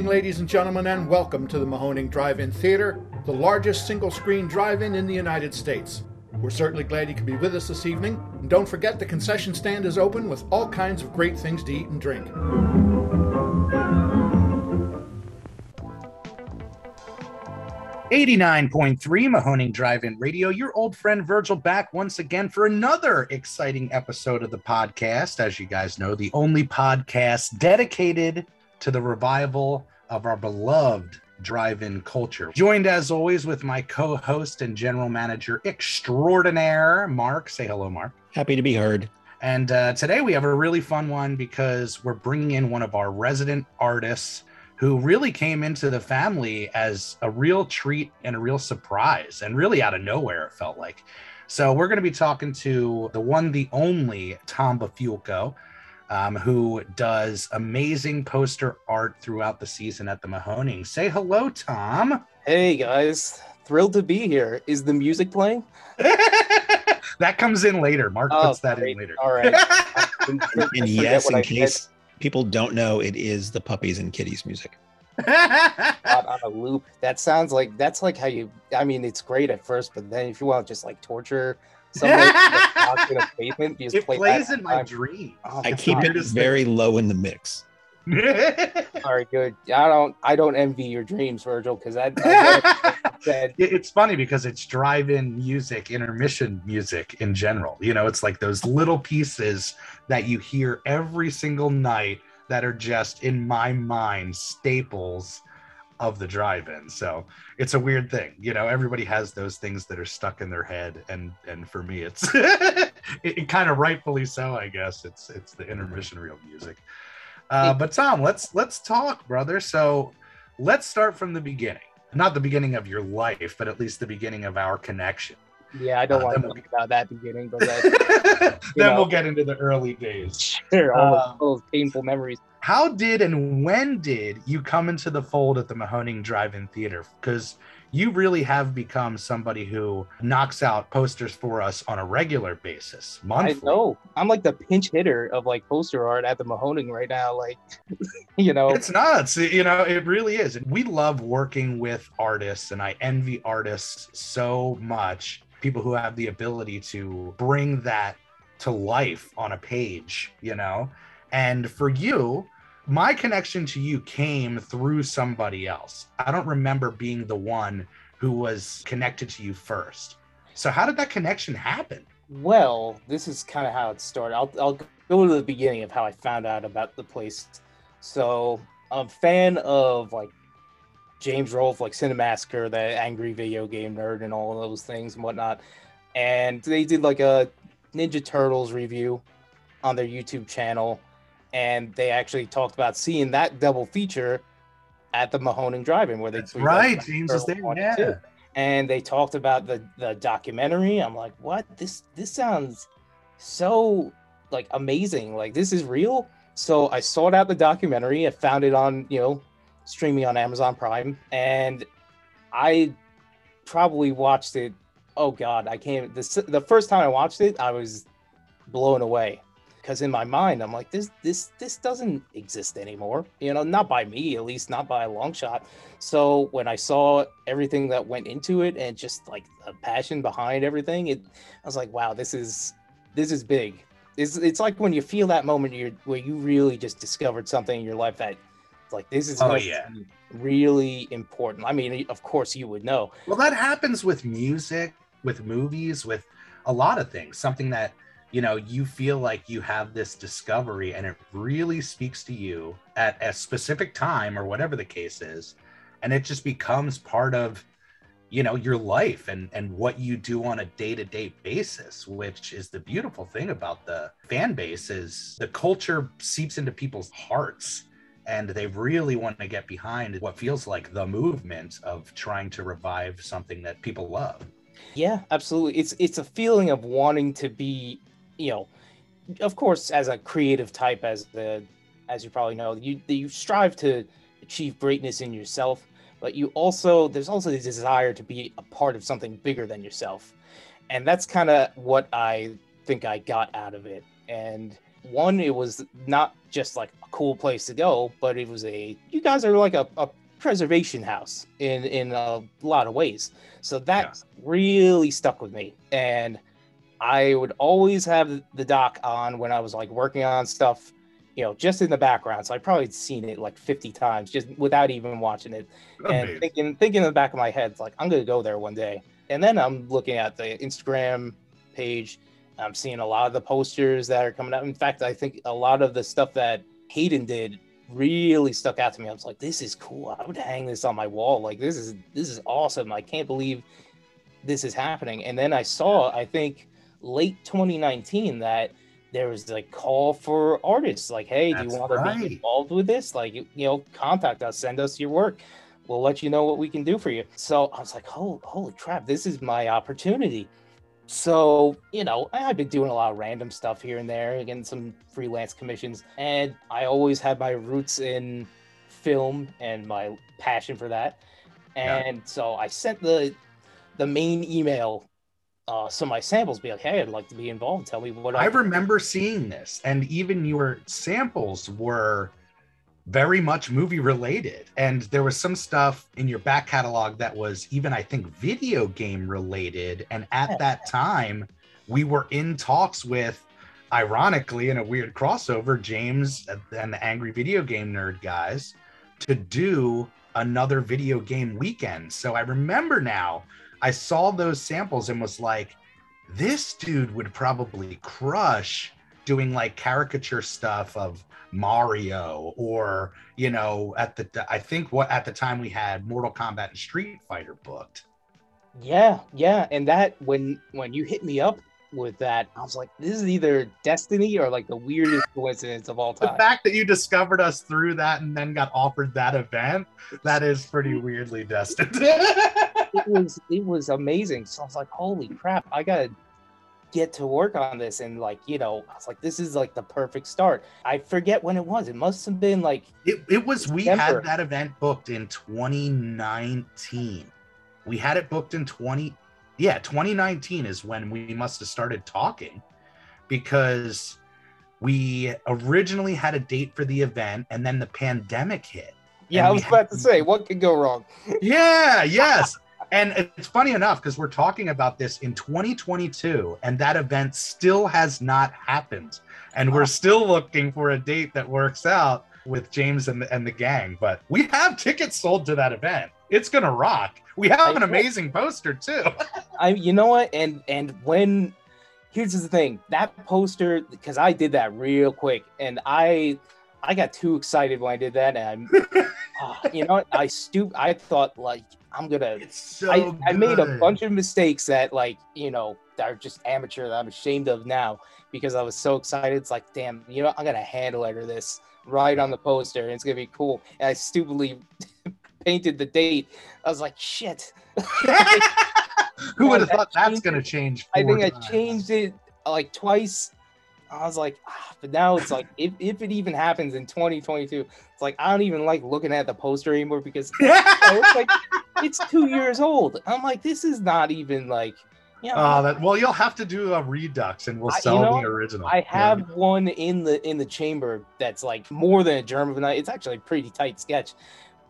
evening, ladies and gentlemen, and welcome to the Mahoning Drive-In Theater, the largest single-screen drive-in in the United States. We're certainly glad you could be with us this evening. And don't forget the concession stand is open with all kinds of great things to eat and drink. Eighty-nine point three Mahoning Drive-In Radio. Your old friend Virgil back once again for another exciting episode of the podcast. As you guys know, the only podcast dedicated to the revival of our beloved drive-in culture. Joined as always with my co-host and general manager extraordinaire, Mark. Say hello, Mark. Happy to be heard. And uh, today we have a really fun one because we're bringing in one of our resident artists who really came into the family as a real treat and a real surprise, and really out of nowhere, it felt like. So we're going to be talking to the one, the only Tom Bafulco, um, who does amazing poster art throughout the season at the Mahoning. Say hello, Tom. Hey guys, thrilled to be here. Is the music playing? that comes in later. Mark Oh, puts that great. in later. All right. And Forget yes, in I case people don't know, it is the puppies and kitties music. on a loop. That sounds like that's like how you. I mean, it's great at first, but then if you want to just like torture somebody like, locked in a basement, you just it play plays that in my time. dream. Oh, I keep it weirdest very low in the mix. thing. All right, good. I don't. I don't envy your dreams, Virgil, because I, I said it's funny because it's drive-in music intermission music in general you know it's like those little pieces that you hear every single night that are just in my mind staples of the drive-in so it's a weird thing you know everybody has those things that are stuck in their head and and for me it's it, it kind of rightfully so i guess it's it's the intermission reel music uh, but tom let's let's talk brother so let's start from the beginning not the beginning of your life, but at least the beginning of our connection. yeah, I don't Uh, want to talk about that beginning, but then we'll get into the early days. sure, all, Uh, those, all those painful memories. How did and when did you come into the fold at the Mahoning Drive-In Theater? Because you really have become somebody who knocks out posters for us on a regular basis, monthly. I know. I'm like the pinch hitter of like poster art at the Mahoning right now. Like, you know, It's nuts. You know, it really is. We love working with artists, and I envy artists so much. People who have the ability to bring that to life on a page, you know? And for you, my connection to you came through somebody else. I don't remember being the one who was connected to you first. So, how did that connection happen? Well, this is kind of how it started. I'll, I'll go to the beginning of how I found out about the place. So, I'm a fan of like James Rolfe, like Cinemassacre, the angry video game nerd, and all of those things and whatnot. And they did like a Ninja Turtles review on their YouTube channel. And they actually talked about seeing that double feature at the Mahoning Drive-In, where they right. James is there. 1 and Yeah. 2 and they talked about the the documentary i'm like what this this sounds so like amazing like this is real so i sought out the documentary i found it on you know streaming on amazon prime and i probably watched it oh god i can't this the first time i watched it i was blown away because in my mind i'm like this this this doesn't exist anymore you know not by me at least not by a long shot so when I saw everything that went into it and just like the passion behind everything, it I was like, wow, this is this is big. It's it's like when you feel that moment you're where you really just discovered something in your life that like this is Oh, yeah. really important. I mean, of course you would know. Well, that happens with music, with movies, with a lot of things. Something that, you know, you feel like you have this discovery and it really speaks to you at a specific time or whatever the case is. And it just becomes part of, you know, your life and, and what you do on a day to day basis, which is the beautiful thing about the fan base is the culture seeps into people's hearts and they really want to get behind what feels like the movement of trying to revive something that people love. Yeah, absolutely. It's it's a feeling of wanting to be, you know, of course, as a creative type, as the as you probably know, you you strive to achieve greatness in yourself, but you also there's also the desire to be a part of something bigger than yourself, and that's kind of what I think I got out of it. And one, it was not just like a cool place to go, but it was a you guys are like a, a preservation house in in a lot of ways. So that really stuck with me, and I would always have the doc on when I was like working on stuff, you know, just in the background. So I probably seen it like 50 times just without even watching it, and thinking thinking in the back of my head, like I'm gonna go there one day. And then I'm looking at the Instagram page. I'm seeing a lot of the posters that are coming up. In fact, I think a lot of the stuff that Hayden did really stuck out to me. I was like, this is cool. I would hang this on my wall. Like this is this is awesome. I can't believe this is happening. And then I saw, I think late 2019 that there was like call for artists like, hey, do you want to be involved with this? Like, you you know, contact us, send us your work. We'll let you know what we can do for you. So I was like, holy, holy crap, this is my opportunity. So, you know, I- I've been doing a lot of random stuff here and there, getting some freelance commissions, and I always had my roots in film and my passion for that. Yeah. And so I sent the the main email uh some of my samples be like, hey, I'd like to be involved. Tell me what I remember seeing this, and even your samples were very much movie related. And there was some stuff in your back catalog that was even, I think, video game related. And at that time, we were in talks with, ironically, in a weird crossover, James and the Angry Video Game Nerd guys to do another video game weekend. So I remember now, I saw those samples and was like, this dude would probably crush doing like caricature stuff of Mario or you know at the I think what at the time we had Mortal Kombat and Street Fighter booked. Yeah, yeah. And that when when you hit me up with that, I was like, this is either destiny or like the weirdest coincidence of all time. The fact that you discovered us through that and then got offered that event, that is pretty weirdly destined. it was it was amazing. So I was like, holy crap, I gotta get to work on this. And like, you know, I was like, this is like the perfect start. I forget when it was. It must have been like It, it was we had that event booked in 2019. We had it booked in 20 yeah, 2019 is when we must have started talking because we originally had a date for the event and then the pandemic hit. yeah, I was about to say, what could go wrong? Yeah, yes. And it's funny enough because we're talking about this in 2022 and that event still has not happened. And we're still looking for a date that works out with James and the, and the gang. But we have tickets sold to that event. It's going to rock. We have an amazing poster too. I you know what? And and when here's the thing, that poster, because I did that real quick and I I got too excited when I did that. And I Ah, you know what? I stoop I thought like I'm gonna It's so I, I made a bunch of mistakes that like you know that are just amateur that I'm ashamed of now because I was so excited. It's like, damn, you know, I'm gonna hand letter this right on the poster and it's gonna be cool. And I stupidly painted the date. I was like, shit. Who would have thought that's to change? I think I changed it like twice. I was like, ah, but now it's like if, if it even happens in 2022, it's like I don't even like looking at the poster anymore because it's like it's two years old. I'm like, this is not even like, you know, Oh, that well, you'll have to do a redux, and we'll I- you sell know, the original. I Yeah. have one in the in the chamber that's like more than a germ of a night. It's actually a pretty tight sketch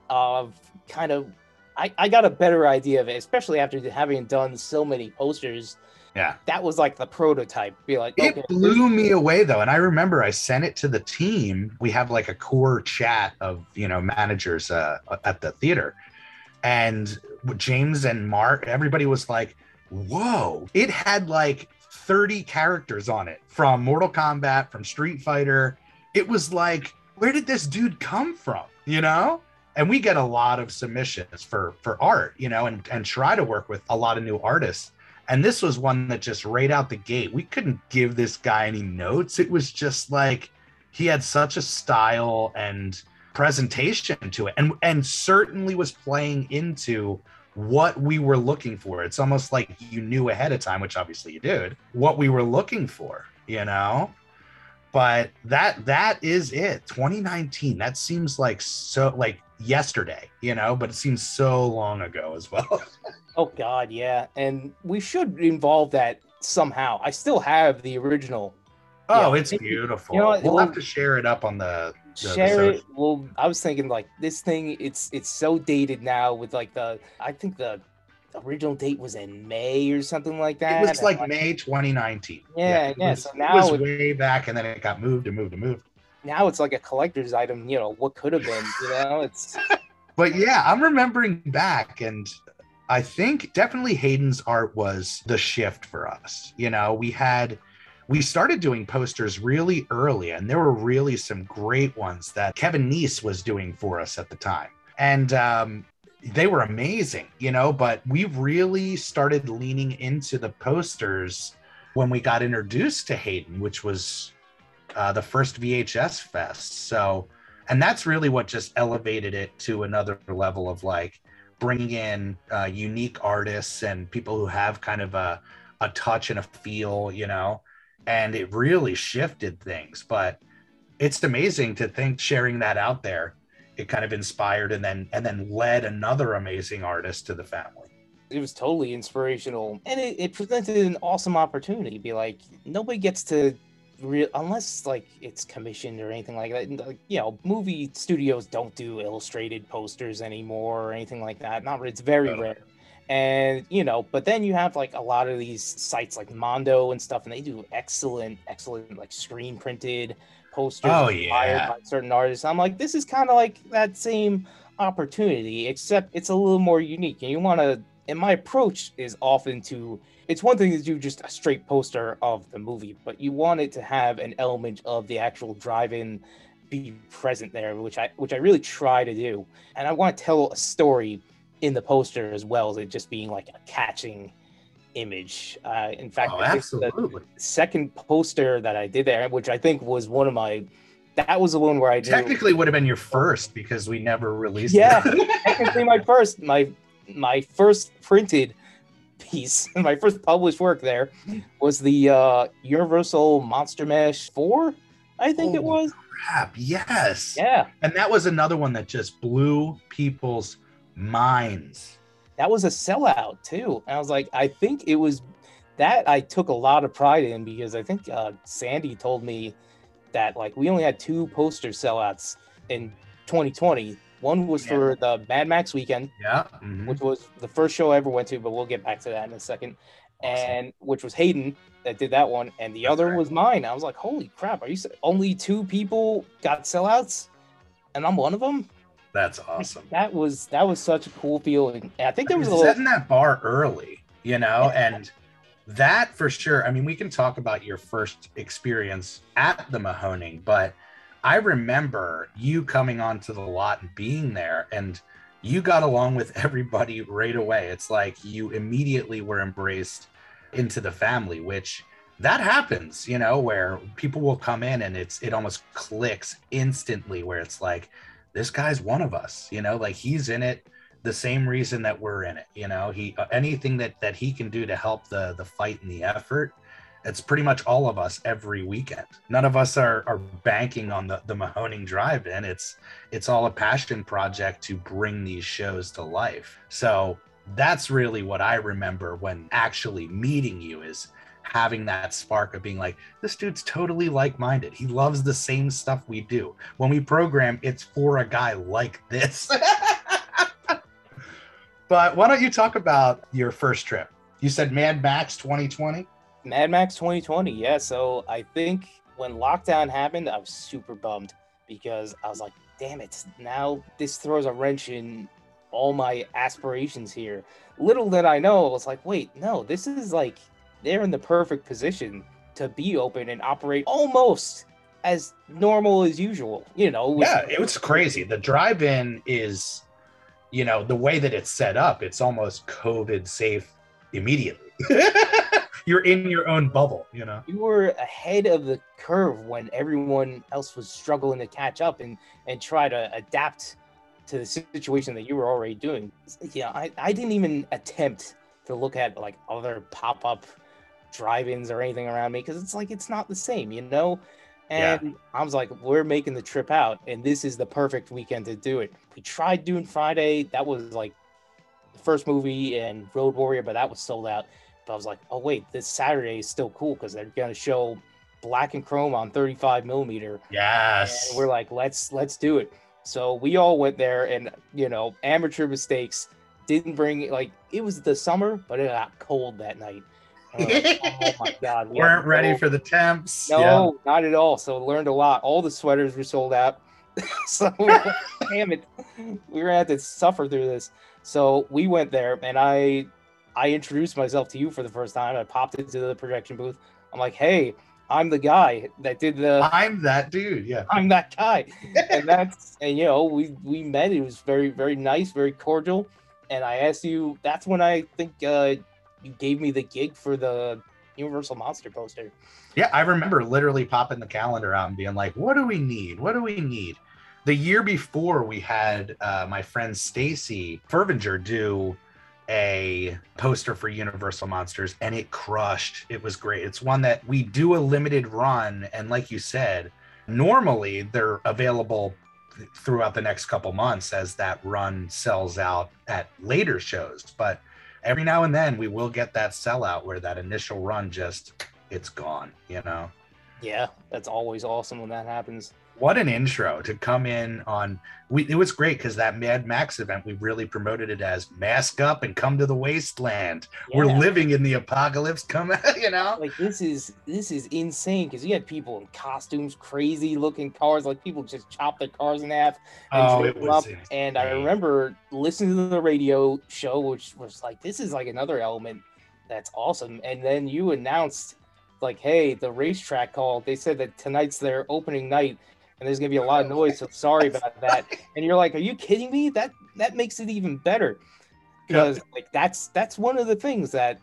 of kind of. I, I got a better idea of it, especially after having done so many posters. Yeah. That was like the prototype. Be like, It okay, blew me away though, and I remember I sent it to the team. We have like a core chat of you know managers uh, at the theater, and James and Mark, everybody was like, "Whoa!" It had like thirty characters on it from Mortal Kombat, from Street Fighter. It was like, where did this dude come from? You know. And we get a lot of submissions for for art, you know, and and try to work with a lot of new artists. And this was one that just right out the gate, we couldn't give this guy any notes. It was just like he had such a style and presentation to it and and certainly was playing into what we were looking for. It's almost like you knew ahead of time, which obviously you did, what we were looking for, you know? But that that is it. 2019. That seems like so like yesterday, you know, but it seems so long ago as well. Oh God, yeah, and we should involve that somehow. I still have the original Oh, Yeah. it's beautiful. You know we'll well- have to share it up on the. the- the share it well i was thinking like this thing it's it's so dated now with like the i think the original date was in may or something like that It was like May 2019. Yeah, it yeah, was- so it was it- way back, and then it got moved and moved and moved. now it's like a collector's item you know what could have been you know it's But yeah, I'm remembering back, and I think definitely Hayden's art was the shift for us. You know, we had we started doing posters really early, and there were really some great ones that Kevin Neese was doing for us at the time, and um, they were amazing. You know, but we really started leaning into the posters when we got introduced to Hayden, which was uh, the first VHS fest. So and that's really what just elevated it to another level of like bringing in uh, unique artists and people who have kind of a, a touch and a feel you know? And it really shifted things but it's amazing to think sharing that out there it kind of inspired and then and then led another amazing artist to the family. It was totally inspirational. And it, it presented an awesome opportunity be like nobody gets to real unless like it's commissioned or anything like that like, you know movie studios don't do illustrated posters anymore or anything like that not it's very rare. And you know but then you have like a lot of these sites like mondo and stuff and they do excellent excellent like screen printed posters Oh, yeah. by certain artists. I'm like this is kind of like that same opportunity except it's a little more unique and you want to and my approach is often to it's one thing to do just a straight poster of the movie but you want it to have an element of the actual drive-in be present there which i which i really try to do. And i want to tell a story in the poster as well as it just being like a catching image. Uh in fact oh the second poster that i did there which i think was one of my that was the one where i did technically would have been your first because we never released Yeah. technically my first my my first printed piece my first published work there was the uh universal monster mash 4 i think it Oh, was. crap yes. Yeah. And that was another one that just blew people's minds. that was a sellout too. And i was like i think it was that i took a lot of pride in because i think uh sandy told me that like we only had two poster sellouts in 2020 one was Yeah. for the mad max weekend Yeah. mhm. which was the first show I ever went to, but we'll get back to that in a second. Awesome. And which was Hayden that did that one, and the That's other right. was mine. I was like, "Holy crap! Are you only two people got sellouts, and I'm one of them?" That's awesome. That was that was such a cool feeling. And I think there was a You're little setting that bar early, you know, and that for sure. I mean, we can talk about your first experience at the Mahoning, but I remember you coming onto the lot and being there, and you got along with everybody right away. It's like you immediately were embraced into the family, which that happens, you know, where people will come in and it's it almost clicks instantly, where it's like, this guy's one of us, you know, like he's in it the same reason that we're in it you know he uh, anything that that he can do to help the the fight and the effort it's pretty much all of us every weekend. None of us are are banking on the the mahoning drive in. It's it's all a passion project to bring these shows to life. So that's really what i remember when actually meeting you is having that spark of being like this dude's totally like-minded. He loves the same stuff we do. When we program it's for a guy like this. But why don't you talk about your first trip? You said mad max 2020 Mad Max 2020. Yeah, so I think when lockdown happened, I was super bummed because I was like, "Damn it! Now this throws a wrench in all my aspirations here." Little did I know, I was like, "Wait, no, this is like they're in the perfect position to be open and operate almost as normal as usual." You know? yeah it was crazy the drive-in is you know the way that it's set up it's almost covid safe immediately you're in your own bubble you know? You were ahead of the curve when everyone else was struggling to catch up and and try to adapt to the situation that you were already doing. Yeah i, I didn't even attempt to look at like other pop-up drive-ins or anything around me because it's like it's not the same you know? Yeah. and i was like we're making the trip out and this is the perfect weekend to do it. We tried doing friday. That was like the first movie and road warrior but that was sold out but I was like, oh wait, this Saturday is still cool because they're gonna show black and chrome on 35 millimeter. Yes. And we're like, let's let's do it. So we all went there, and you know, amateur mistakes didn't bring like it was the summer, but it got cold that night. Like, oh my god, we weren't ready for the temps. No, not at all. So learned a lot. All the sweaters were sold out. so damn it, we're gonna have to suffer through this. So we went there, and I I introduced myself to you for the first time. I popped into the projection booth. I'm like, hey, I'm the guy that did the. I'm that dude. Yeah. I'm that guy, and that's and you know we we met. It was very very nice, very cordial. And I asked you. That's when I think uh, you gave me the gig for the Universal Monster poster. Yeah, I remember literally popping the calendar out and being like, "What do we need? What do we need?" The year before, we had uh, my friend Stacy Fervinger do a poster for Universal Monsters, and it crushed. It was great. It's one that we do a limited run, and like you said, normally they're available throughout the next couple months as that run sells out at later shows. But every now and then, we will get that sellout where that initial run just it's gone, you know. Yeah, that's always awesome when that happens. What an intro to come in on. We it was great because that Mad Max event we really promoted it as mask up and come to the wasteland. We're living in the apocalypse. Come, out, you know. like this is this is insane because you had people in costumes, crazy looking cars, like people just chop their cars in half and Oh, it was. up. And I remember listening to the radio show, which was like, this is like another element that's awesome. And then you announced, like, hey, the racetrack called. They said that tonight's their opening night, and there's gonna be a lot of oh, noise. So sorry about that. And you're like, are you kidding me? That that makes it even better because like that's that's one of the things that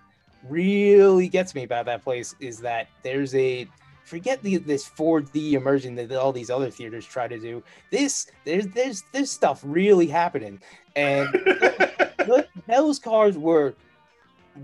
really gets me about that place is that there's a forget the this 4D immersion that all these other theaters try to do. This there's there's this stuff really happening, and those cars were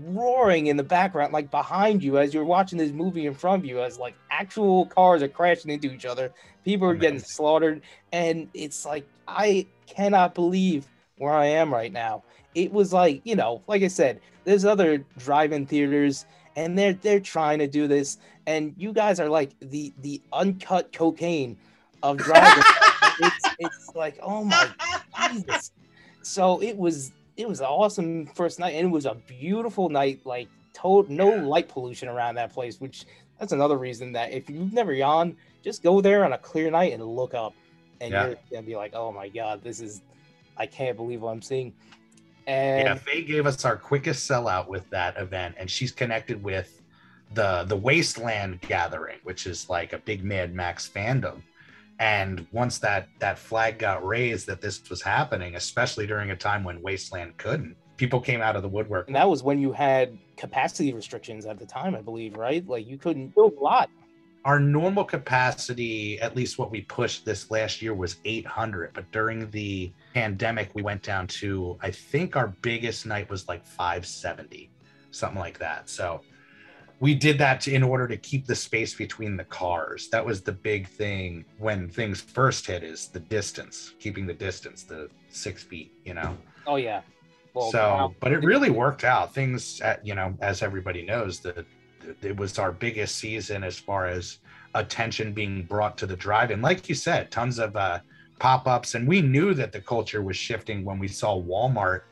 roaring in the background, like behind you as you're watching this movie in front of you, as like actual cars are crashing into each other. People are getting slaughtered, and it's like I cannot believe where I am right now. It was like you know, like I said, there's other drive-in theaters, and they're they're trying to do this, and you guys are like the the uncut cocaine of driving. it's it's like oh my Jesus. So it was it was an awesome first night, and it was a beautiful night. Like told no light pollution around that place, which that's another reason that if you've never gone, just go there on a clear night and look up, and Yeah. you're gonna be like, oh my god, this is I can't believe what I'm seeing. And yeah, Faye gave us our quickest sellout with that event, and she's connected with the the Wasteland Gathering, which is like a big Mad Max fandom. And once that that flag got raised that this was happening, especially during a time when Wasteland couldn't, people came out of the woodwork. and that was when you had capacity restrictions at the time, I believe, right? Like you couldn't build a lot. Our normal capacity, at least what we pushed this last year, was 800. But during the pandemic, we went down to I think our biggest night was like 570, something like that. So we did that in order to keep the space between the cars. That was the big thing when things first hit is the distance, keeping the distance, the six feet, you know. Oh yeah. Well, so, now- but it really worked out. Things, at, you know, as everybody knows, that it was our biggest season as far as attention being brought to the drive-in. Like you said, tons of uh, pop-ups, and we knew that the culture was shifting when we saw Walmart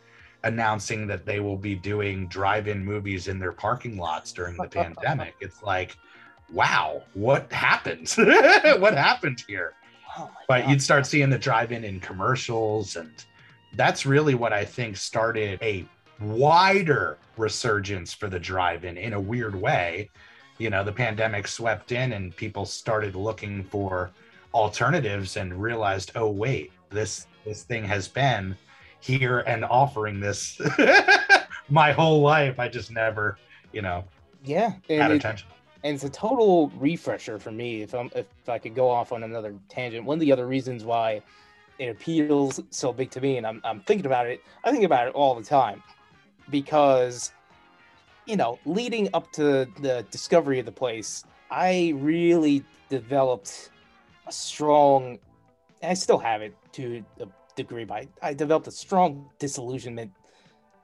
announcing that they will be doing drive-in movies in their parking lots during the pandemic. It's like, wow, what happened? what happened here? oh but God. you'd start seeing the drive-in in commercials and that's really what i think started a wider resurgence for the drive-in in a weird way you know the pandemic swept in and people started looking for alternatives and realized oh wait this this thing has been here and offering this my whole life i just never you know yeah, had and, it, attention and it's a total refresher for me. If I'm if I could go off on another tangent, one of the other reasons why it appeals so big to me, and I'm I'm thinking about it. I think about it all the time because you know, leading up to the discovery of the place, I really developed a strong. I still have it to a degree, but I, I developed a strong disillusionment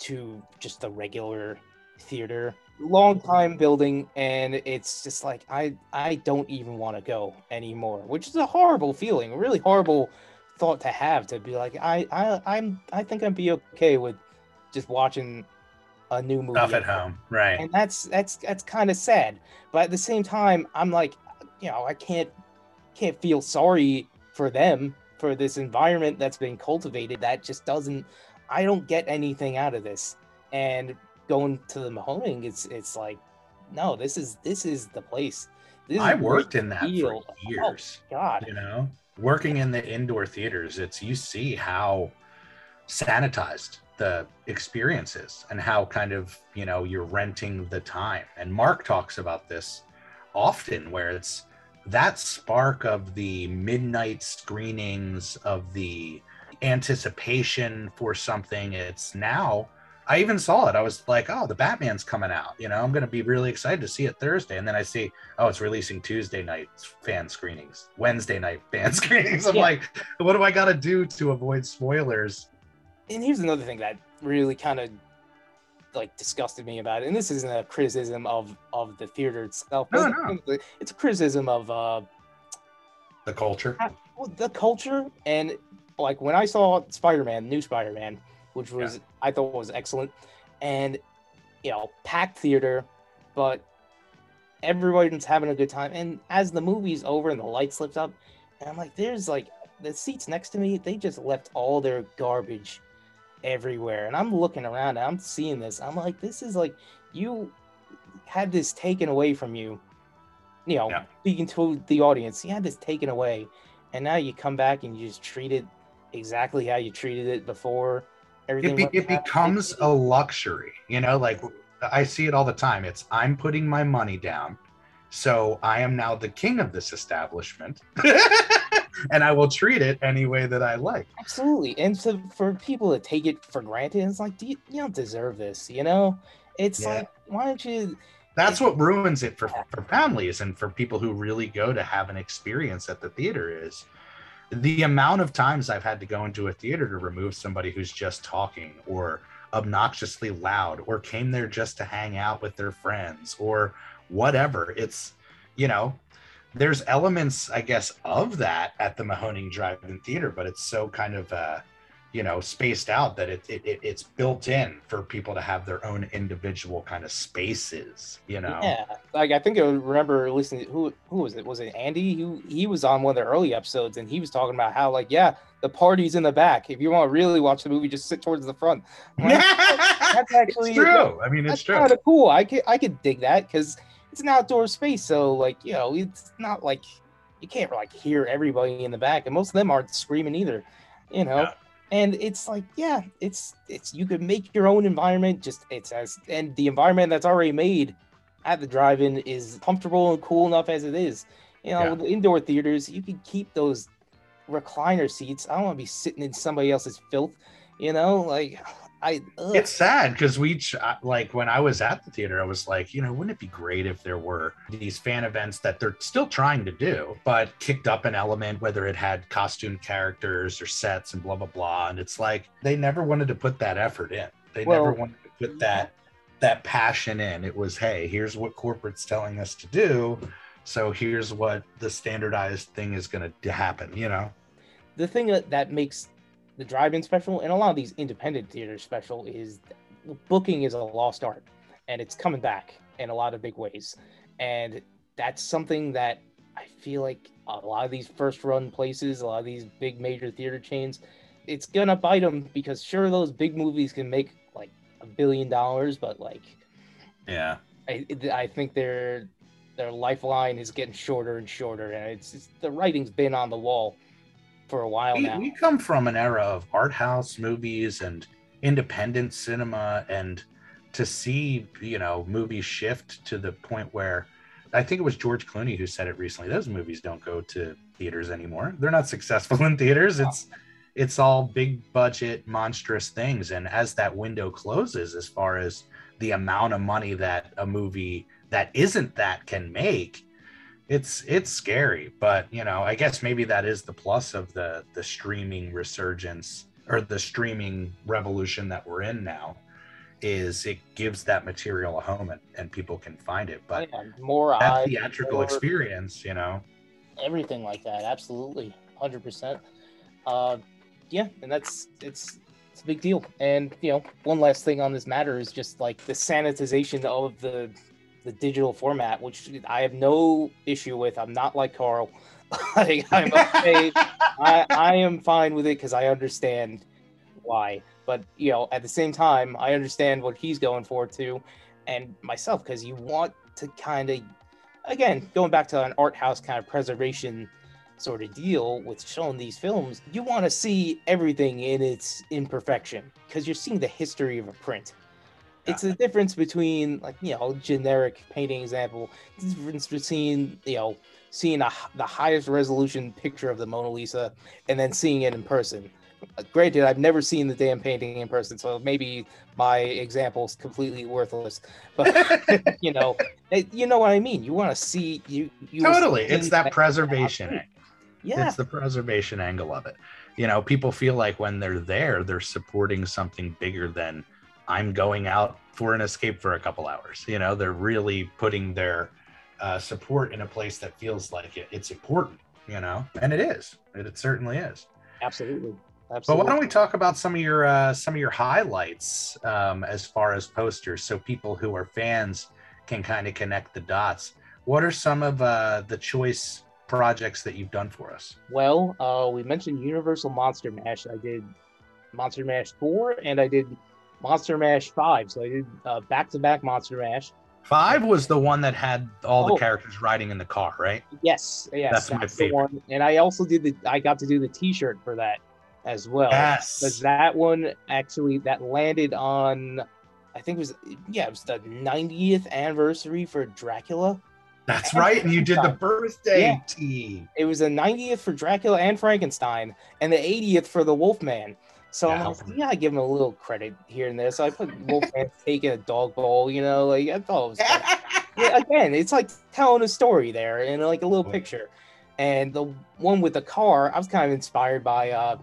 to just the regular theater. Long time building and it's just like i i don't even want to go anymore which is a horrible feeling a really horrible thought to have to be like i i i'm i think i'd be okay with just watching a new movie Stuff at home, right? and that's that's that's kind of sad but at the same time i'm like you know i can't can't feel sorry for them for this environment that's been cultivated that just doesn't i don't get anything out of this. And going to the Mahoning, it's it's like no this is this is the place. This I worked in that for oh, years. oh god. you know? Working in the indoor theaters it's you see how sanitized the experience is and how kind of you know you're renting the time. And mark talks about this often where it's that spark of the midnight screenings of the anticipation for something it's now i even saw it. I was like oh the batman's coming out you know? I'm going to be really excited to see it thursday and then i see oh it's releasing tuesday night fan screenings wednesday night fan screenings. I'm Yeah. like what do i got to do to avoid spoilers? And here's another thing that really kind of like disgusted me about it. And this isn't a criticism of of the theater itself. No, but no. it's a criticism of uh the culture? well, the culture. And like when I saw Spider-Man, new Spider-Man, which was I thought was excellent, and you know packed theater, but everyone's having a good time. And as the movie's over and the light slips up, and I'm like, there's like the seats next to me, they just left all their garbage everywhere, and I'm looking around and I'm seeing this. I'm like, this is like you had this taken away from you. You know, Yeah. speaking to the audience, you had this taken away, and now you come back and you just treat it exactly how you treated it before. Everything it, be, it becomes a luxury you know like i see it all the time it's i'm putting my money down so i am now the king of this establishment and i will treat it any way that i like absolutely. And so for people to take it for granted, it's like, do you, you don't deserve this, you know? It's Yeah. like, why don't you? that's what ruins it for for families and for people who really go to have an experience at the theater is the amount of times i've had to go into a theater to remove somebody who's just talking or obnoxiously loud or came there just to hang out with their friends or whatever it's you know there's elements i guess of that at the mahoning drive-in theater but it's so kind of uh you know spaced out that it, it, it it's built in for people to have their own individual kind of spaces you know Yeah, like I think I remember listening. Who who was it? Was it Andy? Who he was on one of the early episodes, and he was talking about how like, yeah, the party's in the back. If you want to really watch the movie, just sit towards the front. Like, that's actually it's true i mean it's true kind of cool. I could I could dig that because it's an outdoor space, so like you know, it's not like you can't like hear everybody in the back, and most of them aren't screaming either, you know. Yeah. And it's like, yeah, it's it's you could make your own environment. Just it's as and the environment that's already made at the drive-in is comfortable and cool enough as it is. You know, Yeah. with the indoor theaters, you can keep those recliner seats. I don't want to be sitting in somebody else's filth. You know, like I. ugh. it's sad because we like when i was at the theater i was like you know wouldn't it be great if there were these fan events that they're still trying to do but kicked up an element whether it had costume characters or sets and blah blah blah and it's like they never wanted to put that effort in they never wanted to put that that passion in it was hey here's what corporate's telling us to do so here's what the standardized thing is going to happen you know the thing that, that makes the drive-in special and a lot of these independent theaters special is booking is a lost art and it's coming back in a lot of big ways. And that's something that i feel like a lot of these first run places a lot of these big major theater chains it's gonna bite them because sure those big movies can make like a billion dollars but like yeah. I, I think their their lifeline is getting shorter and shorter and it's, it's the writing's been on the wall for a while we, now. we come from an era of art house movies and independent cinema and to see you know movies shift to the point where i think it was george clooney who said it recently those movies don't go to theaters anymore. They're not successful in theaters. It's it's all big budget monstrous things. And as that window closes as far as the amount of money that a movie that isn't that can make it's it's scary but you know i guess maybe that is the plus of the the streaming resurgence or the streaming revolution that we're in now is it gives that material a home and, and people can find it. But Yeah, more that eyes, theatrical more- experience, you know. everything like that. Absolutely, hundred percent. Uh, yeah, and that's it's it's a big deal. And you know, one last thing on this matter is just like the sanitization of the the digital format, which I have no issue with. I'm not like Carl. like, I'm okay. I, I am fine with it because I understand why. But you know, at the same time, I understand what he's going for too, and myself because you want to kind of, again, going back to an art house kind of preservation sort of deal with showing these films, you want to see everything in its imperfection because you're seeing the history of a print. It's the difference between like you know generic painting example, the difference between you know seeing a, the highest resolution picture of the Mona Lisa and then seeing it in person. Uh, Granted, I've never seen the damn painting in person, so maybe my example's completely worthless. But you know, it- you know what I mean. You want to see you. you Totally. It's that preservation. Yeah, It's the preservation angle of it. You know, people feel like when they're there, they're supporting something bigger than I'm going out for an escape for a couple hours. You know, they're really putting their uh, support in a place that feels like it, it's important, you know, and it is. It, it certainly is. absolutely, Absolutely. But why don't we talk about some of your uh, some of your highlights um, as far as posters, so people who are fans can kind of connect the dots. What are some of uh, the choice projects that you've done for us? Well, uh, we mentioned Universal Monster Mash. I did Monster Mash 4 and I did Monster Mash 5. So I did uh, back-to-back Monster Mash. Five was the one that had all the Oh. characters riding in the car, right? Yes, yes, That's my the favorite. one. And I also did the I got to do the T-shirt for that as well. Yes. Because that one actually that landed on, I think it was yeah, it was the 90th anniversary for Dracula. That's right. And you did the birthday Yeah. It was the 90th for Dracula and Frankenstein, and the 80th for the Wolfman. So I'm Yeah. like, yeah, I give him a little credit here and there. So I put Wolfman taking a dog bowl, you know, like I thought it was yeah, again, it's like telling a story there in like a little picture. And the one with the car, I was kind of inspired by uh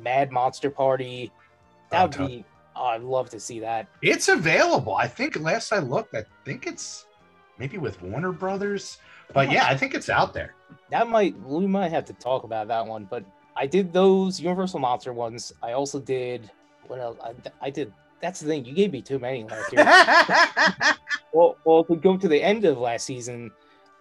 Mad Monster Party. That Oh, would be oh, I'd love to see that. It's available. I think last I looked, I think it's maybe with Warner Brothers. But yeah, I think it's out there. That might we might have to talk about that one, but I did those Universal Monster ones. I also did what else? I, I did. That's the thing. You gave me too many last year. well, well, to go to the end of last season,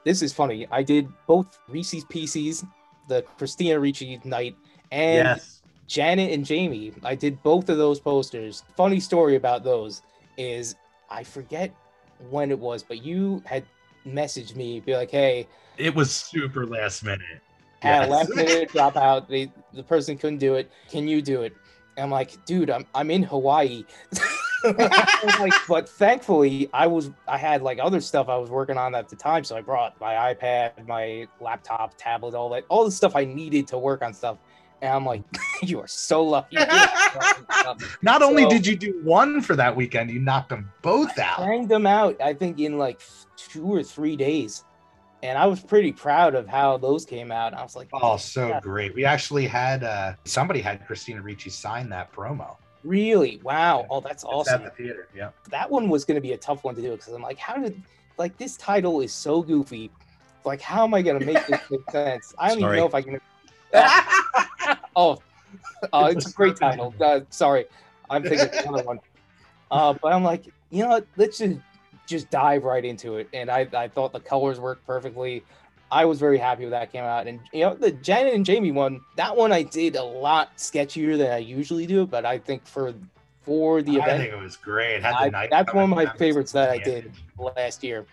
this is funny. I did both Reese's Pieces, the Christina Ricci night, and yes. Janet and Jamie. I did both of those posters. Funny story about those is I forget when it was, but you had messaged me, be like, "Hey, It was super last minute. Yes. last minute dropout. They, the person couldn't do it. Can you do it?" And I'm like, "Dude, I'm I'm in Hawaii." Like, but thankfully, I was I had like other stuff I was working on at the time, so I brought my iPad, my laptop, tablet, all that, all the stuff I needed to work on stuff. And I'm like, you are so lucky. Not only So- did you do one for that weekend, you knocked them both out. Banged them out, I think, in like two or three days. And I was pretty proud of how those came out. I was like, Oh, so Yeah. great. We actually had uh somebody had Christina Ricci sign that promo. really? Wow. Yeah. Oh, that's It's awesome. at the theater. Yeah. that one was going to be a tough one to do because I'm like, how did like this title is so goofy. Like, how am I going to make this make sense? I don't Sorry. even know if I can. Oh, uh, it's a great title. Uh, sorry, I'm thinking another one. Uh, but I'm like, you know what? Let's just just dive right into it. And I, I thought the colors worked perfectly. I was very happy with that came out. And you know, the Janet and Jamie one, that one I did a lot sketchier than I usually do. But I think for for the I event, I think it was great. Had the I- that's one of my favorites that I did last year.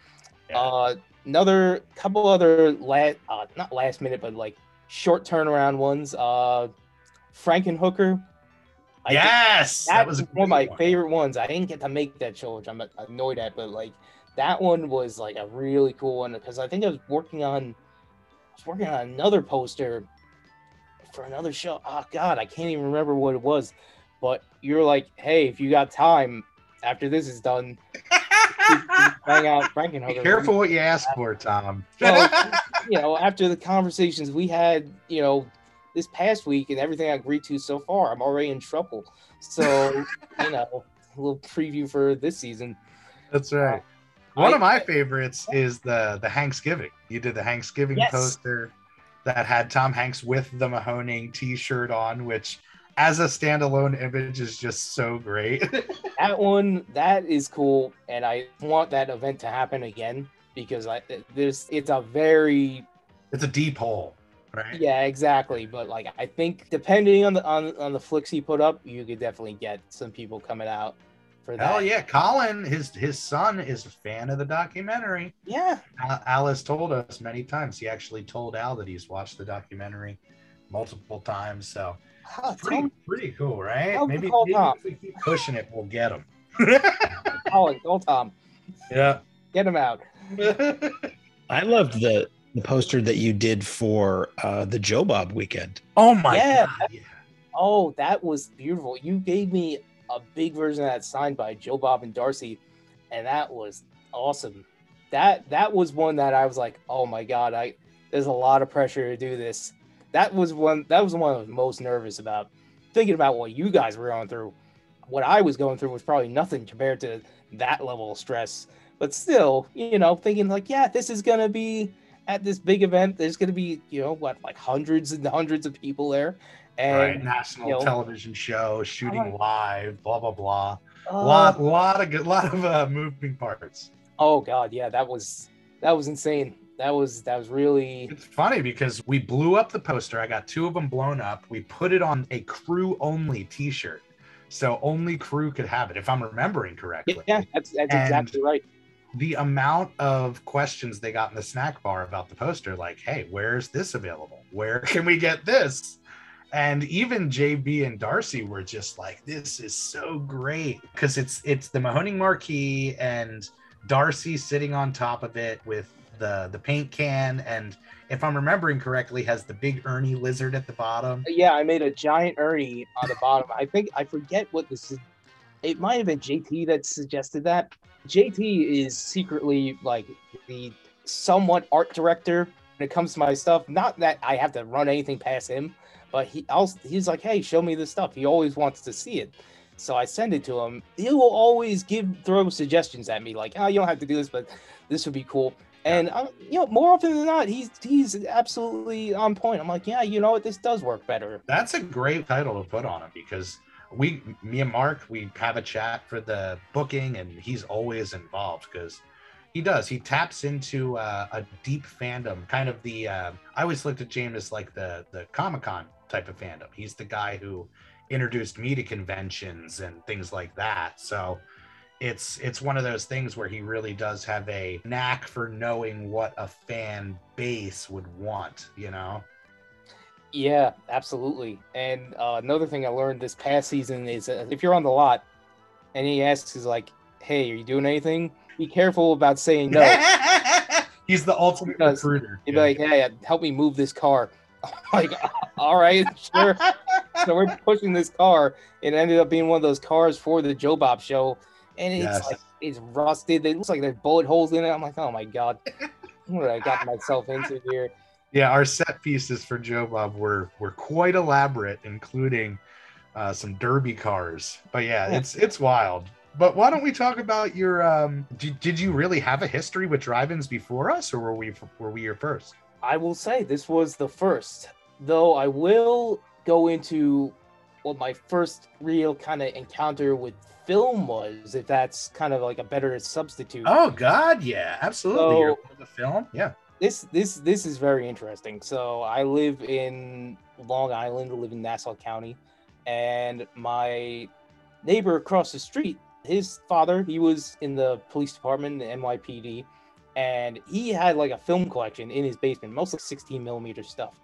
Yeah. Uh, another couple other last, uh, not last minute, but like short turnaround ones. Uh, Frankenhooker. I yes, that was a one of my one. favorite ones. I didn't get to make that show, which I'm annoyed at, but like that one was like a really cool one because I think I was working on, I was working on another poster for another show. Oh God, I can't even remember what it was. But you're like, hey, if you got time after this is done, hang out Frankenhooker. Be careful what you ask for, Tom. Well, you know, after the conversations we had, you know, this past week and everything I agreed to so far, I'm already in trouble. So, you know, little preview for this season. That's uh, right. One I- of my favorites is the the Thanksgiving. You did the Thanksgiving Yes. poster that had Tom Hanks with the Mahoning T-shirt on, which as a standalone image is just so great. That one, that is cool, and I want that event to happen again because I there's it's a very it's a deep hole, right? yeah exactly. But like I think depending on the on on the flicks he put up, you could definitely get some people coming out for that. Hell yeah, Colin, his his son is a fan of the documentary. yeah. Al, Al told us many times. He actually told Al that he's watched the documentary multiple times. So Ah, pretty Tom, pretty cool, right? Tell him to Maybe, call maybe if we keep pushing it, we'll get him. Colin, call Tom, yeah. get him out. I loved the the poster that you did for uh, the Joe Bob weekend. oh my Yeah. god. Yeah. Oh, that was beautiful. You gave me a big version of that signed by Joe Bob and Darcy, and that was awesome. That that was one that I was like, oh my god, I there's a lot of pressure to do this. That was one that was one I was most nervous about. Thinking about what you guys were going through. What I was going through was probably nothing compared to that level of stress. But still, you know, thinking like, yeah, this is gonna be at this big event. There's gonna be, you know, what, like hundreds and hundreds of people there. And right. National you know, television show, shooting Alright. live, blah blah blah. uh, lot lot of good lot of uh, moving parts. Oh god, yeah, that was that was insane. That was that was really It's funny because we blew up the poster. I got two of them blown up. We put it on a crew only T-shirt, so only crew could have it, if I'm remembering correctly. yeah, that's that's exactly right. The amount of questions they got in the snack bar about the poster, like, "Hey, where's this available? Where can we get this?" And even JB and Darcy were just like, "This is so great," because it's it's the Mahoning marquee and Darcy sitting on top of it with the the paint can, and if I'm remembering correctly, has the big Ernie lizard at the bottom. Yeah, I made a giant Ernie on the bottom. I think I forget what this is. It might have been JT that suggested that. JT is secretly like the somewhat art director when it comes to my stuff. Not that I have to run anything past him, but he also he's like, hey, show me this stuff. He always wants to see it. So I send it to him. He will always give throw suggestions at me, like, oh, you don't have to do this, but this would be cool. And you know, more often than not, he's he's absolutely on point. I'm like, yeah, you know what, this does work better. That's a great title to put on it because we, me and Mark, we have a chat for the booking, and he's always involved because he does. He taps into uh, a deep fandom, kind of the. Uh, I always looked at James as like the the Comic Con type of fandom. He's the guy who introduced me to conventions and things like that. So it's it's one of those things where he really does have a knack for knowing what a fan base would want. You know. Yeah, absolutely. And uh, another thing I learned this past season is uh, if you're on the lot and he asks, is like, hey, are you doing anything? Be careful about saying no. He's the ultimate Because recruiter. He'd be like, hey, help me move this car. Like, all right, sure. so we're pushing this car. It ended up being one of those cars for the Joe Bob show. And it's Yes. like, it's rusted. It looks like there's bullet holes in it. I'm like, oh my God. What I got myself into here? Yeah, our set pieces for Joe Bob were were quite elaborate, including uh, some derby cars. But yeah, Yeah. it's it's wild. But why don't we talk about your? Um, did, did you really have a history with drive-ins before us, or were we were we your first? I will say this was the first, though I will go into what my first real kind of encounter with film was, if that's kind of like a better substitute. Oh God, yeah, absolutely. So- the film, yeah. This this this is very interesting. So I live in Long Island, I live in Nassau County, and my neighbor across the street, his father, he was in the police department, the NYPD, and he had like a film collection in his basement, mostly 16 millimeter stuff.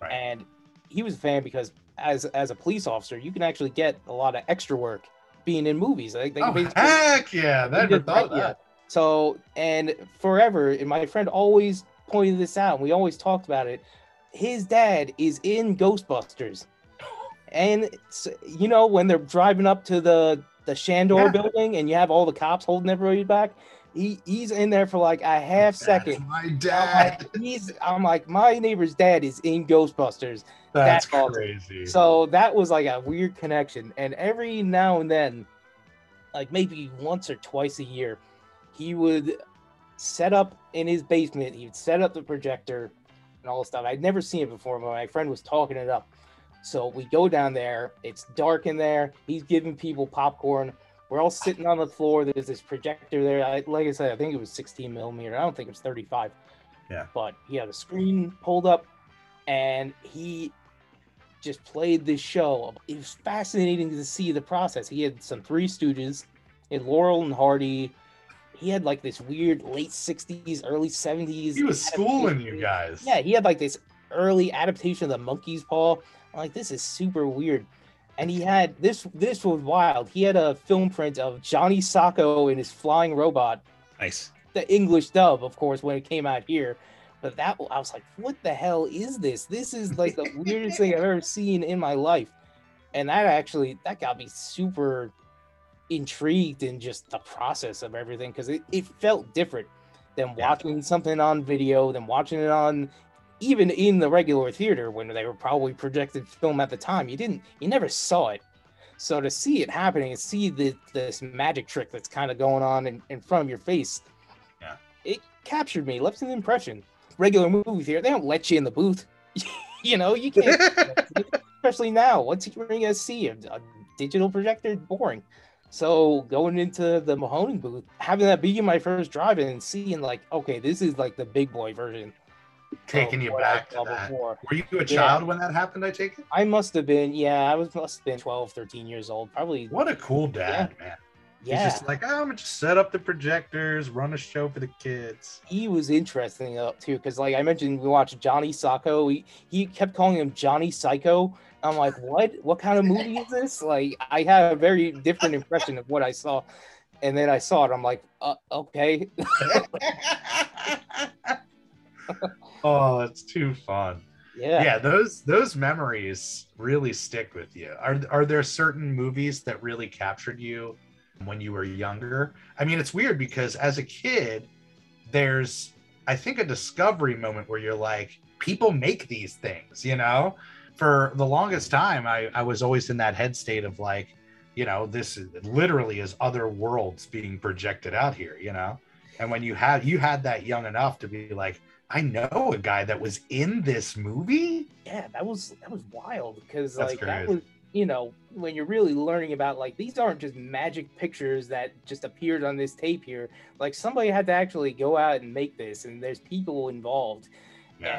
Right. And he was a fan because as as a police officer, you can actually get a lot of extra work being in movies. Like they Oh basically- heck yeah! Never thought that, yeah. that. So and forever, and my friend always pointed this out. And we always talked about it. His dad is in Ghostbusters, and you know when they're driving up to the the Shandor Yeah. building, and you have all the cops holding everybody back. He he's in there for like a half That's second. my I'm dad. like, he's I'm like my neighbor's dad is in Ghostbusters. That's that's awesome. crazy. So that was like a weird connection. And every now and then, like maybe once or twice a year, he would set up in his basement. He would set up the projector and all this stuff. I'd never seen it before, but my friend was talking it up. So we go down there. It's dark in there. He's giving people popcorn. We're all sitting on the floor. There's this projector there. I, like I said, I think it was 16 millimeter. I don't think it was 35. Yeah. But he had a screen pulled up, and he just played this show. It was fascinating to see the process. He had some Three Stooges, he had Laurel and Hardy. He had like this weird late 60s, early 70s. He was schooling you guys. Yeah, he had like this early adaptation of the monkey's paw. I'm like, this is super weird. And he had this this was wild. He had a film print of Johnny Sokko and his flying robot, Nice. the English dub, of course, when it came out here. But that I was like, what the hell is this? This is like the weirdest thing I've ever seen in my life. And that actually that got me super intrigued in just the process of everything because it, it felt different than Yeah. watching something on video, than watching it on even in the regular theater when they were probably projected film at the time. You didn't you never saw it. So to see it happening and see the, this magic trick that's kind of going on in, in front of your face, Yeah. it captured me, left an impression. Regular movie theater, they don't let you in the booth. you know, you can't, especially now. What's you're gonna see? A, a digital projector? Boring. So going into the Mahoning booth, having that be my first drive-in and seeing like, okay, this is like the big boy version. Taking you back to that. before. Were you a Yeah. child when that happened? I take it. I must have been, yeah, I was must have been 12, 13 years old. Probably, What a cool dad, man. yeah. He's just like, oh, I'm gonna just set up the projectors, run a show for the kids. he was interesting uh, too because like i mentioned we watched johnny sokko he, he kept calling him johnny psycho i'm like what what kind of movie is this like i had a very different impression of what i saw and then i saw it i'm like uh, okay oh, it's too fun. yeah Yeah, those those memories really stick with you. Are are there certain movies that really captured you when you were younger? I mean, it's weird because as a kid, there's I think a discovery moment where you're like, people make these things, you know? For the longest time, I, I was always in that head state of like, you know, this is literally is other worlds being projected out here, you know? And when you had you had that young enough to be like, I know a guy that was in this movie. yeah that was that was wild because That's like that was you know when you're really learning about like these aren't just magic pictures that just appeared on this tape here like somebody had to actually go out and make this and there's people involved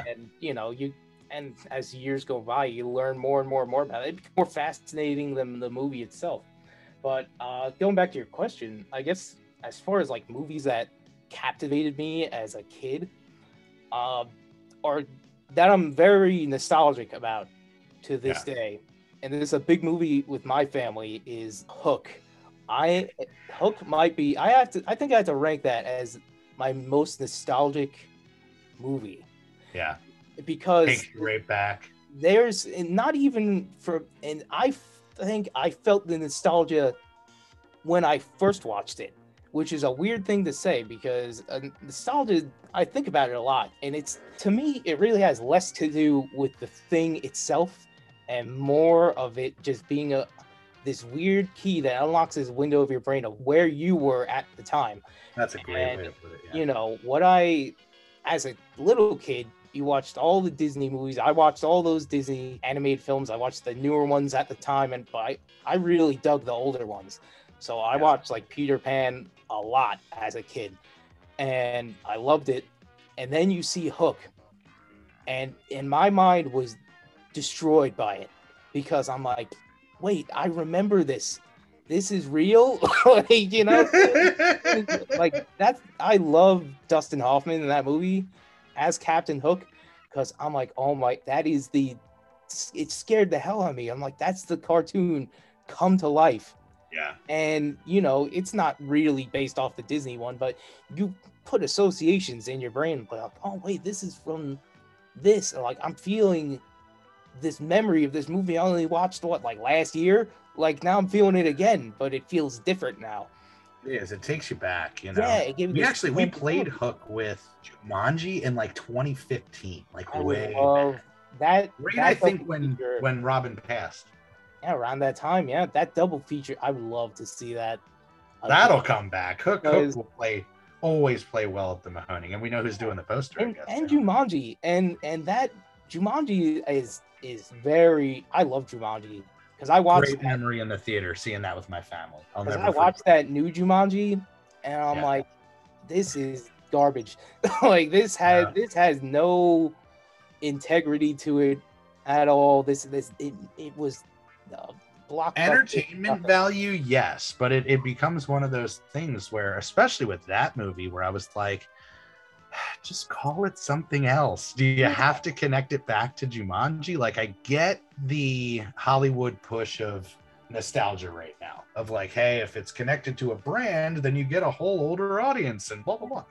and you know you and as years go by you learn more and more and more about it. It becomes more fascinating than the movie itself. But uh going back to your question i guess as far as like movies that captivated me as a kid uh, or that i'm very nostalgic about to this day. And this is a big movie with my family is hook. I hook might be i have to i think i have to rank that as my most nostalgic movie. Yeah. Because Takes you right back. there's not even for and I think i felt the nostalgia when i first watched it which is a weird thing to say because uh, nostalgia i think about it a lot and it's to me it really has less to do with the thing itself and more of it just being a this weird key that unlocks this window of your brain of where you were at the time That's a great And, way to put it. Yeah. you know what i as a little kid you watched all the disney movies. I watched all those disney animated films. I watched the newer ones at the time and but i, I really dug the older ones. So i Yeah. watched like peter pan a lot as a kid and i loved it. And then you see hook and in my mind was destroyed by it because i'm like wait i remember this. This is real? Like you know? Like that's I love Dustin Hoffman in that movie as Captain Hook because I'm like, oh my, that is the it scared the hell out of me. I'm like, that's the cartoon come to life. yeah. And you know, it's not really based off the Disney one, but you put associations in your brain, like, oh wait, this is from this. Like I'm feeling this memory of this movie I only watched what like last year. Like now I'm feeling it again, but it feels different now. It is. It takes you back, you know. Yeah, it gave me we actually we played. Hook with Jumanji in like 2015, like I way love back. that. Right, I think when feature- when Robin passed. yeah, around that time, yeah, that double feature, I would love to see that That'll come back. Hook, Hook will play always play well at the Mahoning, and we know who's doing the poster. And, guess, and now. Jumanji, and and that Jumanji is is very. I love Jumanji because I watched Great memory in the theater, seeing that with my family. I'll never I watched that new Jumanji, and I'm Yeah. like, this is garbage. like this has Yeah. this has no integrity to it at all. This this it it was uh, entertainment value yes but it, it becomes one of those things where especially with that movie where i was like just call it something else. Do you have to connect it back to jumanji? Like i get the hollywood push of nostalgia right now of like hey if it's connected to a brand then you get a whole older audience and blah blah blah.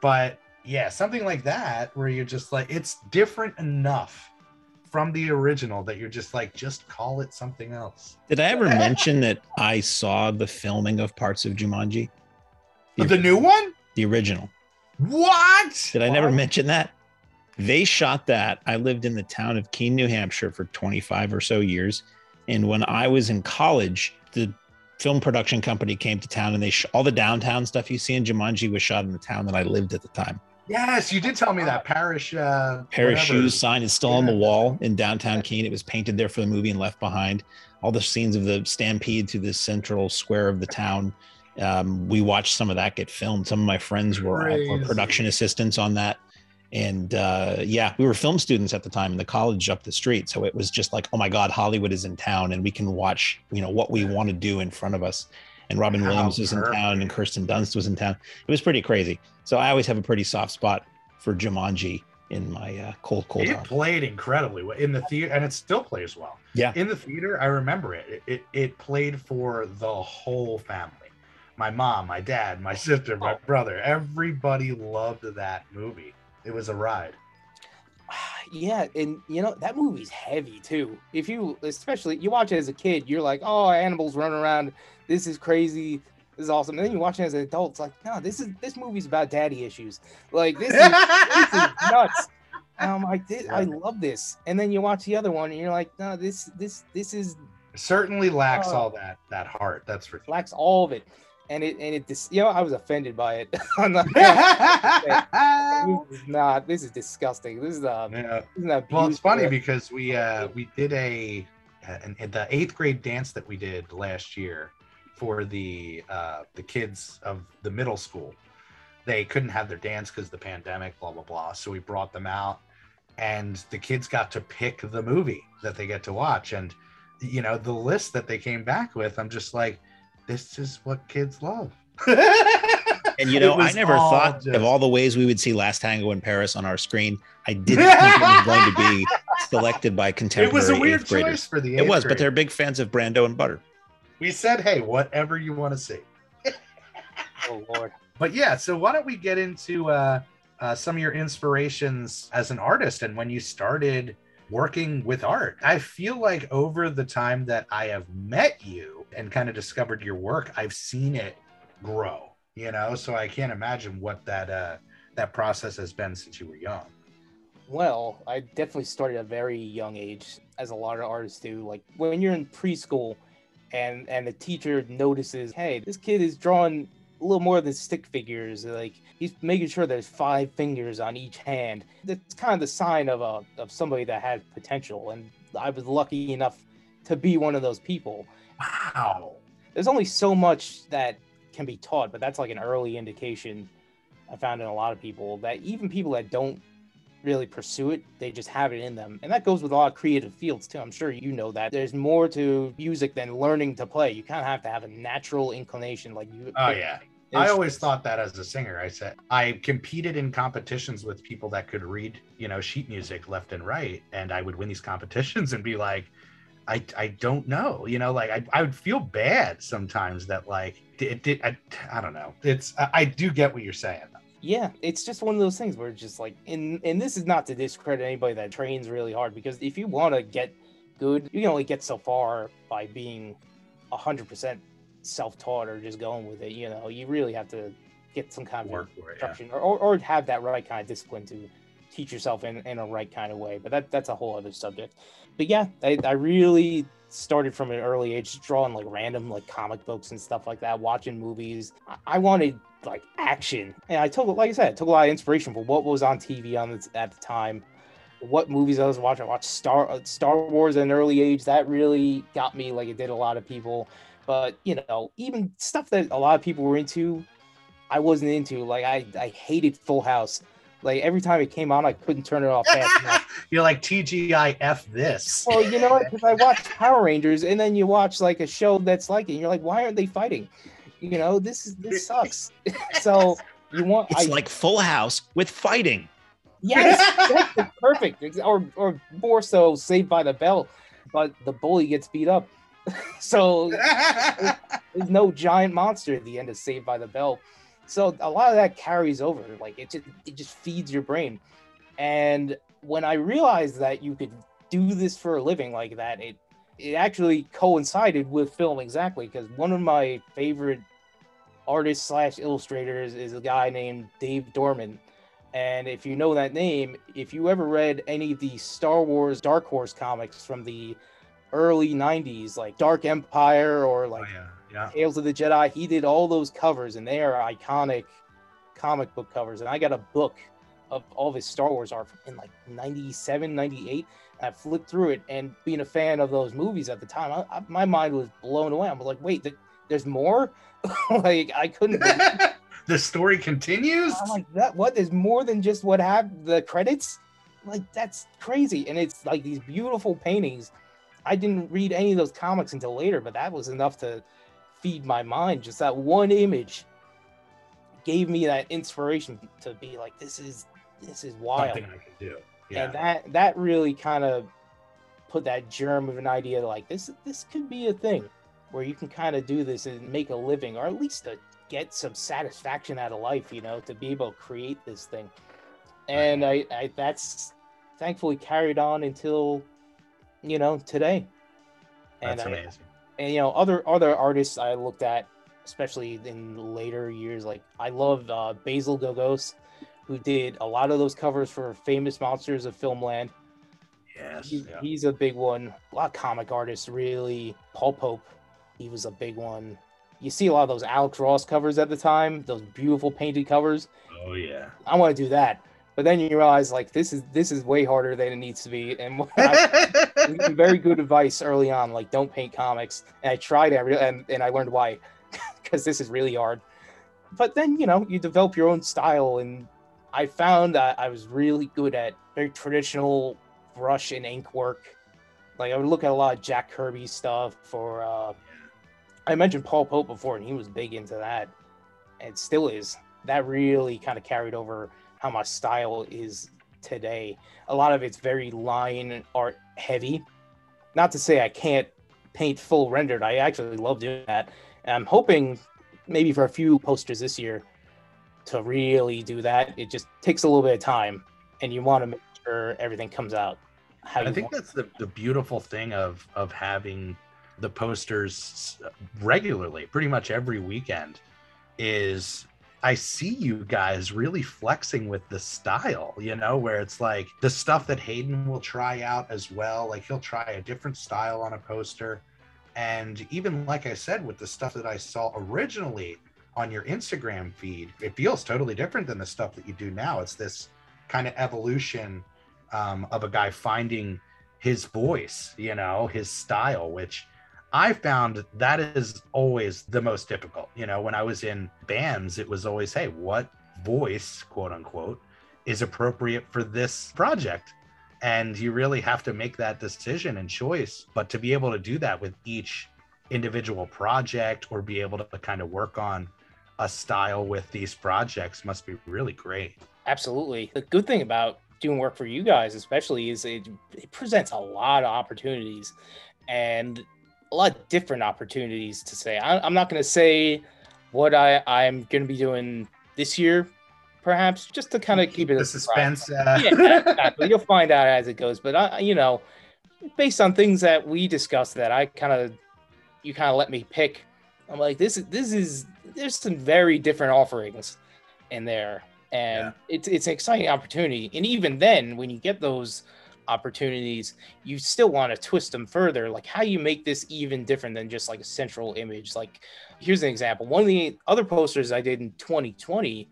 But yeah something like that where you're just like it's different enough from the original that you're just like just call it something else. Did I ever mention that I saw the filming of parts of Jumanji? the new one? The original. What Did I never What? mention that? They shot that. I lived in the town of Keene, New Hampshire for 25 or so years. And when I was in college, the film production company came to town and they sh- all the downtown stuff you see in Jumanji was shot in the town that I lived at the time. yes you did tell me that Parrish uh whatever. shoes sign is still on the wall in downtown Keene. It was painted there for the movie and left behind. All the scenes of the stampede through the central square of the town. Um, we watched some of that get filmed. Some of my friends were, were production assistants on that. And uh, yeah, we were film students at the time in the college up the street. So it was just like, oh my God, Hollywood is in town and we can watch, you know, what we want to do in front of us. And Robin How Williams was in town and. Kirsten Dunst was in town. It was pretty crazy. So I always have a pretty soft spot for Jumanji in my uh, cold, cold it heart. played incredibly well in the theater and it still plays well Yeah. in the theater i remember it. it it it played for the whole family my mom my dad my sister my oh. brother everybody loved that movie it was a ride Yeah, and you know that movie's heavy too. If you, especially you watch it as a kid, you're like, "Oh, animals running around. This is crazy. This is awesome." And then you watch it as an adult, it's like, "No, this is this movie's about daddy issues. Like this is this is nuts." And I'm like, "This- I love this. And then you watch the other one, and you're like, "No, this this this is certainly lacks Oh. all that that heart that's for lacks all of it." And it and it dis- you know I was offended by it. I'm not, this is not. This is disgusting. This is um. This an Well, it's funny because we uh we did a an, the eighth grade dance that we did last year for the uh the kids of the middle school. They couldn't have their dance because the pandemic, blah blah blah. So we brought them out, and the kids got to pick the movie that they get to watch. And you know the list that they came back with, I'm just like, this is what kids love. And you know, I never thought just- of all the ways we would see Last Tango in Paris on our screen. I didn't think it was going to be selected by contemporary. It was a weird eighth graders. choice for the. It eighth was, but they're big fans of Brando and Butter. We said, hey, whatever you want to see. Oh lord. But yeah, so why don't we get into uh, uh, some of your inspirations as an artist and when you started working with art? I feel like over the time that I have met you and kind of discovered your work, I've seen it grow. You know, so I can't imagine what that uh, that process has been since you were young. Well, I definitely started at a very young age, as a lot of artists do. Like when you're in preschool, and and the teacher notices, hey, this kid is drawing a little more than stick figures. Like he's making sure there's five fingers on each hand. That's kind of the sign of a of somebody that had potential. And I was lucky enough to be one of those people. Wow. There's only so much that can be taught, but that's like an early indication I found in a lot of people that even people that don't really pursue it, they just have it in them. And that goes with a lot of creative fields too. I'm sure you know that. There's more to music than learning to play. You kind of have to have a natural inclination like you Oh yeah. I always thought that as a singer. I said I competed in competitions with people that could read, you know, sheet music left and right, and I would win these competitions and be like, I, I don't know, you know, like I, I would feel bad sometimes that like it did I, I don't know. It's I, I do get what you're saying. yeah it's just one of those things where it's just like and and this is not to discredit anybody that trains really hard because if you want to get good you can only get so far by being 100% self-taught or just going with it you know you really have to get some kind of it. Yeah. instruction or, or, have that right kind of discipline to teach yourself in, in a right kind of way but that that's a whole other subject but yeah I, I really started from an early age drawing like random like comic books and stuff like that, watching movies. I, I wanted like action, and I took like I said, I took a lot of inspiration from what was on TV on the, at the time, what movies I was watching. I watched Star uh, Star Wars at an early age. That really got me, like it did a lot of people. But you know, even stuff that a lot of people were into, I wasn't into. Like I, I hated Full House. Like every time it came on, I couldn't turn it off fast. You're like TGIF this. Well, you know what? Because I watched Power Rangers, and then you watch like a show that's like it, and you're like, why aren't they fighting? You know, this is this sucks. so you want It's I, like Full House with fighting. yes, that's perfect, or or more so, Saved by the Bell, but the bully gets beat up. so there's no giant monster at the end of Saved by the Bell. So a lot of that carries over. Like it just it just feeds your brain. And when I realized that you could do this for a living like that, it it actually coincided with film exactly because one of my favorite artists slash illustrators is a guy named Dave Dorman. And if you know that name, if you ever read any of the Star Wars Dark Horse comics from the early 90s, like Dark Empire or Oh, like yeah, yeah. Tales of the Jedi. He did all those covers, and they are iconic comic book covers. And I got a book of all of his Star Wars art in like 97, 98. And I flipped through it, and being a fan of those movies at the time, I, I, my mind was blown away. I'm like, wait, th- there's more? like, I couldn't. the story continues. I'm like, that what? There's more than just what happened, the credits? Like, that's crazy. And it's like these beautiful paintings. I didn't read any of those comics until later, but that was enough to feed my mind. Just that one image gave me that inspiration to be like, this is this is wild. Something I can do. Yeah. And that that really kind of put that germ of an idea like this this could be a thing where you can kind of do this and make a living or at least to get some satisfaction out of life, you know, to be able to create this thing. And I, I that's thankfully carried on until you know today. And That's I, amazing. and you know other other artists I looked at, especially in later years. Like I love uh, Basil Gogos, who did a lot of those covers for famous monsters of Filmland. Yes. He's, yeah. he's a big one. A lot of comic artists, really. Paul Pope, he was a big one. You see a lot of those Alex Ross covers at the time, those beautiful painted covers. Oh yeah. I want to do that, but then you realize like this is this is way harder than it needs to be. And I, we gave very good advice early on, like don't paint comics. And I tried every and, and I learned why, because this is really hard. But then you know you develop your own style, and I found that I was really good at very traditional brush and ink work. Like I would look at a lot of Jack Kirby stuff. For uh, I mentioned Paul Pope before, and he was big into that, and still is. That really kind of carried over how my style is today a lot of it's very line art heavy. Not to say I can't paint full rendered. I actually love doing that. And I'm hoping maybe for a few posters this year to really do that. It just takes a little bit of time and you want to make sure everything comes out. How I think that's the, the beautiful thing of of having the posters regularly, pretty much every weekend, is I see you guys really flexing with the style, you know, where it's like the stuff that Hayden will try out as well. Like he'll try a different style on a poster. And even like I said, with the stuff that I saw originally on your Instagram feed, it feels totally different than the stuff that you do now. It's this kind of evolution um, of a guy finding his voice, you know, his style, which I found that is always the most difficult. You know, when I was in bands, it was always, hey, what voice, quote unquote, is appropriate for this project? And you really have to make that decision and choice. But to be able to do that with each individual project or be able to kind of work on a style with these projects must be really great. Absolutely. The good thing about doing work for you guys, especially, is it, it presents a lot of opportunities and a lot of different opportunities to say. I, I'm not going to say what I, I'm going to be doing this year, perhaps, just to kind of keep it The suspense. Uh, yeah, exactly. You'll find out as it goes. But I, you know, based on things that we discussed, that I kind of, you kind of let me pick. I'm like, this is this is there's some very different offerings in there, and Yeah. it's it's an exciting opportunity. And even then, when you get those opportunities, you still want to twist them further. Like how you make this even different than just like a central image. Like here's an example. One of the other posters I did in 2020,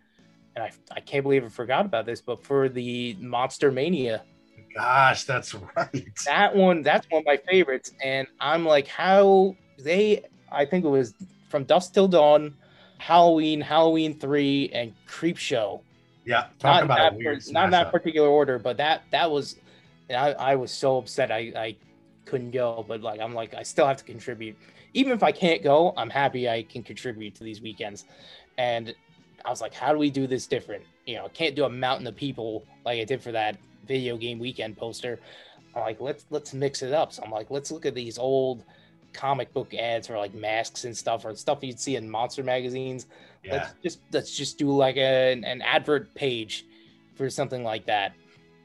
and I, I can't believe I forgot about this, but for the Monster Mania, Gosh, that's right. that one, that's one of my favorites. And I'm like, how they, I think it was from Dusk Till Dawn, Halloween, Halloween 3, and Creep Show Yeah, talk not about that weird not in that particular order, but that that was, and I I was so upset I I couldn't go, but like I'm like I still have to contribute, even if I can't go, I'm happy I can contribute to these weekends, and I was like, how do we do this different? You know, I can't do a mountain of people like I did for that video game weekend poster. I'm like, let's let's mix it up. So I'm like, let's look at these old comic book ads for like masks and stuff or stuff you'd see in monster magazines Yeah, let's just let's just do like a, an advert page for something like that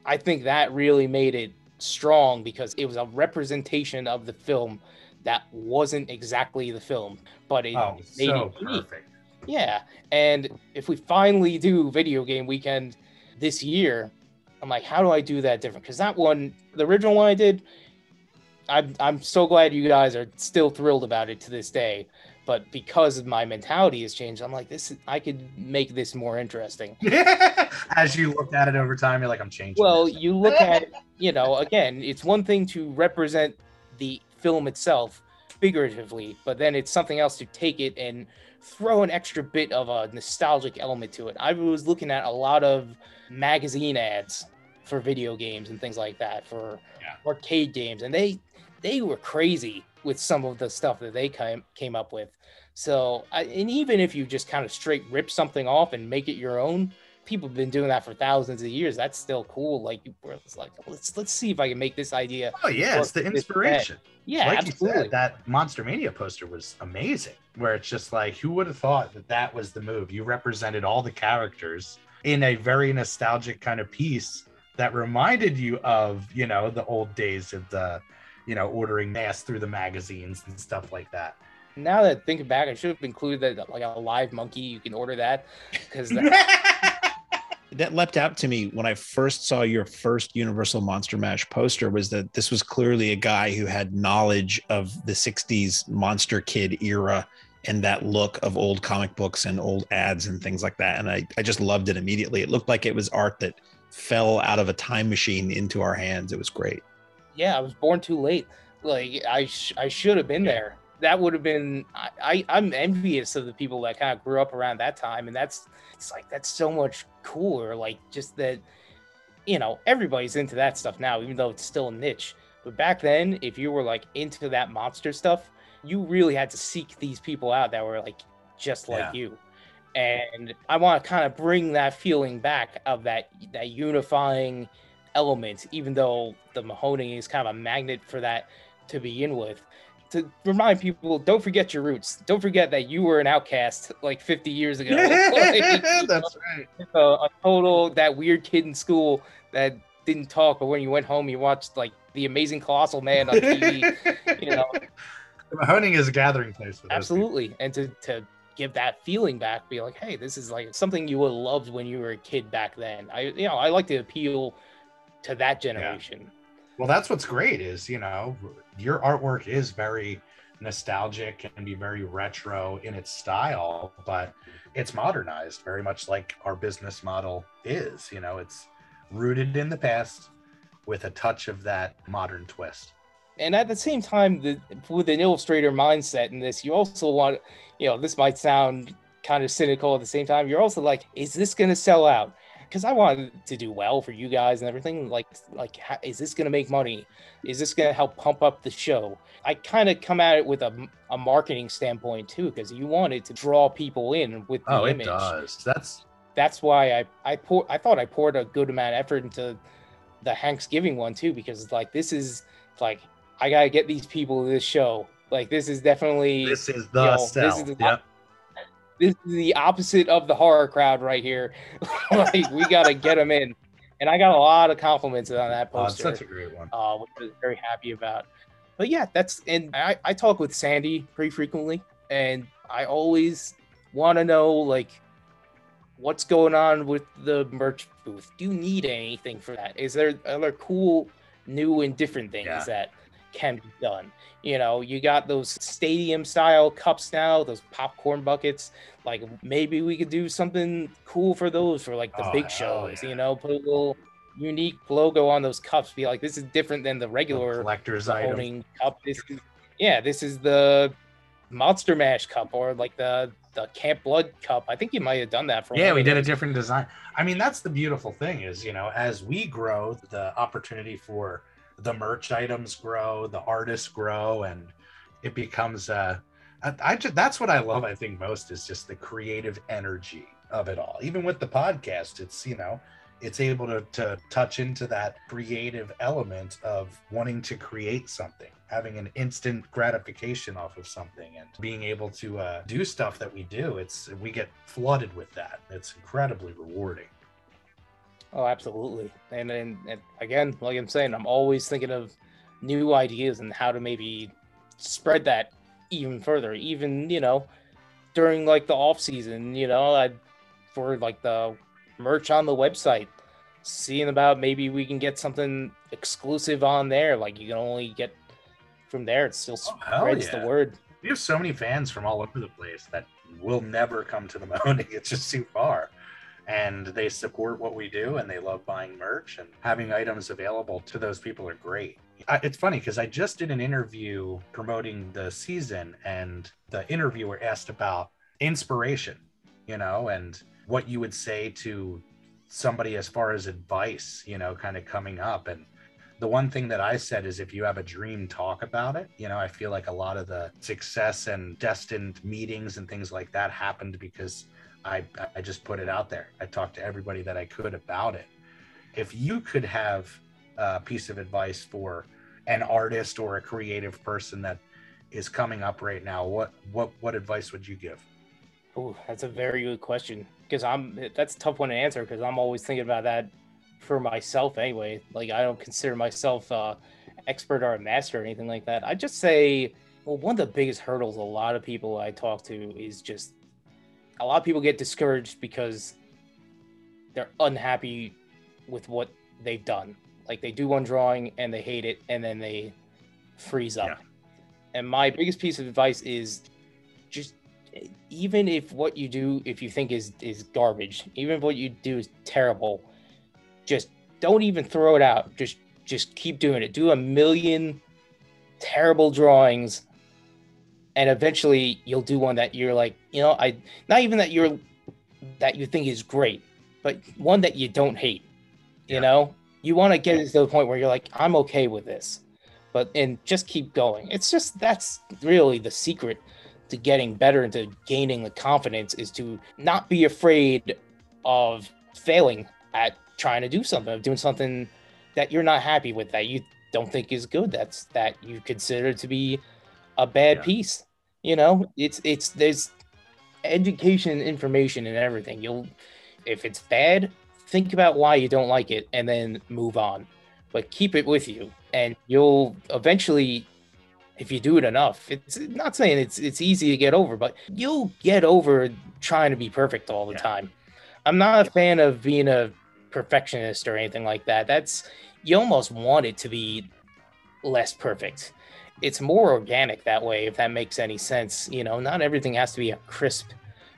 i think that really made it strong because it was a representation of the film that wasn't exactly the film but it oh, made so it unique. perfect. yeah and if we finally do video game weekend this year i'm like how do i do that different because that one the original one i did I'm, I'm so glad you guys are still thrilled about it to this day but because my mentality has changed i'm like this i could make this more interesting As you looked at it over time, you're like, I'm changing. well this. you look at you know again it's one thing to represent the film itself figuratively but then it's something else to take it and throw an extra bit of a nostalgic element to it i was looking at a lot of magazine ads for video games and things like that for Yeah. arcade games and they they were crazy with some of the stuff that they came came up with so and even if you just kind of straight rip something off and make it your own people have been doing that for thousands of years that's still cool like it's like let's let's see if i can make this idea oh yeah, it's the inspiration. yeah like absolutely you said, that Monster Mania poster was amazing. Where it's just like, who would have thought that that was the move? You represented all the characters in a very nostalgic kind of piece that reminded you of, you know, the old days of the, you know, ordering masks through the magazines and stuff like that. now that thinking back i should have included that like a live monkey you can order that because that leapt out to me when I first saw your first Universal Monster Mash poster was that this was clearly a guy who had knowledge of the 60s Monster Kid era and that look of old comic books and old ads and things like that. And I, I just loved it immediately. It looked like it was art that fell out of a time machine into our hands. It was great. Yeah, I was born too late. Like I, sh- I should have been there. That would have been. I, I, I'm envious of the people that kind of grew up around that time, and that's. It's like that's so much cooler. Like just that, you know, everybody's into that stuff now, even though it's still a niche. But back then, if you were like into that monster stuff, you really had to seek these people out that were like just like Yeah. you. And I want to kind of bring that feeling back of that that unifying element, even though the Mahoning is kind of a magnet for that to begin with. To remind people, don't forget your roots. Don't forget that you were an outcast like 50 years ago. Like, That's right. a, a total that weird kid in school that didn't talk, but when you went home, you watched like the Amazing Colossal Man on TV. you know, Mahoning is a gathering place for absolutely, and to to give that feeling back, be like, hey, this is like something you would have loved when you were a kid back then. I, you know, I like to appeal to that generation. Well, that's what's great is, you know, your artwork is very nostalgic and be very retro in its style, but it's modernized very much like our business model is. You know, it's rooted in the past with a touch of that modern twist. and at the same time the, with an illustrator mindset in this you also want you know this might sound kind of cynical at the same time you're also like is this going to sell out because i wanted to do well for you guys and everything like like ha- is this going to make money is this going to help pump up the show i kind of come at it with a, a marketing standpoint too because you wanted to draw people in with the Oh, it does. That's that's why I I pour I thought I poured a good amount of effort into the Thanksgiving one too because like this is like I gotta get these people to this show. Like this is definitely this is the Yo, this sell. is the- Yep. This is the opposite of the horror crowd right here. like we gotta get them in, and I got a lot of compliments on that poster. Oh, poster, such a great one. uh, which I was very happy about. But yeah, that's and I I talk with Sandy pretty frequently, and I always want to know like what's going on with the merch booth. Do you need anything for that? Is there other cool new and different things Yeah. that can be done. You know, you got those stadium style cups now, those popcorn buckets. Like maybe we could do something cool for those for like the Oh, big shows. yeah. You know, put a little unique logo on those cups. Be like, this is different than the regular collector's item. owning cup. This is yeah, this is the Monster Mash cup or like the the Camp Blood cup. I think you might have done that for Yeah, we did a different design. I mean, that's the beautiful thing is, you know, as we grow, the opportunity for the merch items grow, the artists grow, and it becomes uh I, I just that's what I love, I think, most is just the creative energy of it all. Even with the podcast, it's you know, it's able to to touch into that creative element of wanting to create something having an instant gratification off of something and being able to uh, do stuff that we do it's we get flooded with that it's incredibly rewarding Oh, absolutely. And then and again, like I'm saying, I'm always thinking of new ideas and how to maybe spread that even further. Even you know, during like the off season, you know, I for like the merch on the website, seeing about maybe we can get something exclusive on there. Like you can only get from there. It still Oh, spreads yeah. the word. we have so many fans from all over the place that will never come to the Mahoning. It's just too far. And they support what we do and they love buying merch and having items available to those people are great. I, it's funny because I just did an interview promoting the season and the interviewer asked about inspiration, you know, and what you would say to somebody as far as advice, you know, kind of coming up. And the one thing that I said is if you have a dream, talk about it. You know, I feel like a lot of the success and destined meetings and things like that happened because I, I just put it out there. I talked to everybody that I could about it. If you could have a piece of advice for an artist or a creative person that is coming up right now, what what what advice would you give? Oh, that's a very good question because I'm that's a tough one to answer because I'm always thinking about that for myself anyway. Like I don't consider myself uh expert or a master or anything like that. I just say, well, one of the biggest hurdles a lot of people I talk to is just a lot of people get discouraged because they're unhappy with what they've done. Like they do one drawing and they hate it and then they freeze up. Yeah. And my biggest piece of advice is just even if what you do if you think is is garbage even if what you do is terrible just don't even throw it out just just keep doing it do a million terrible drawings and eventually you'll do one that you're like you know i not even that you're that you think is great but one that you don't hate you Yeah. know you want to get it to the point where you're like i'm okay with this but and just keep going it's just that's really the secret to getting better and to gaining the confidence is to not be afraid of failing at trying to do something, of doing something that you're not happy with, that you don't think is good, that's that you consider to be a bad Yeah. piece. You know, it's it's there's education, information, and everything. You'll if it's bad, think about why you don't like it and then move on. But keep it with you, and you'll eventually if you do it enough it's not saying it's it's easy to get over but you'll get over trying to be perfect all the Yeah. time i'm not a fan of being a perfectionist or anything like that that's you almost want it to be less perfect it's more organic that way if that makes any sense you know not everything has to be a crisp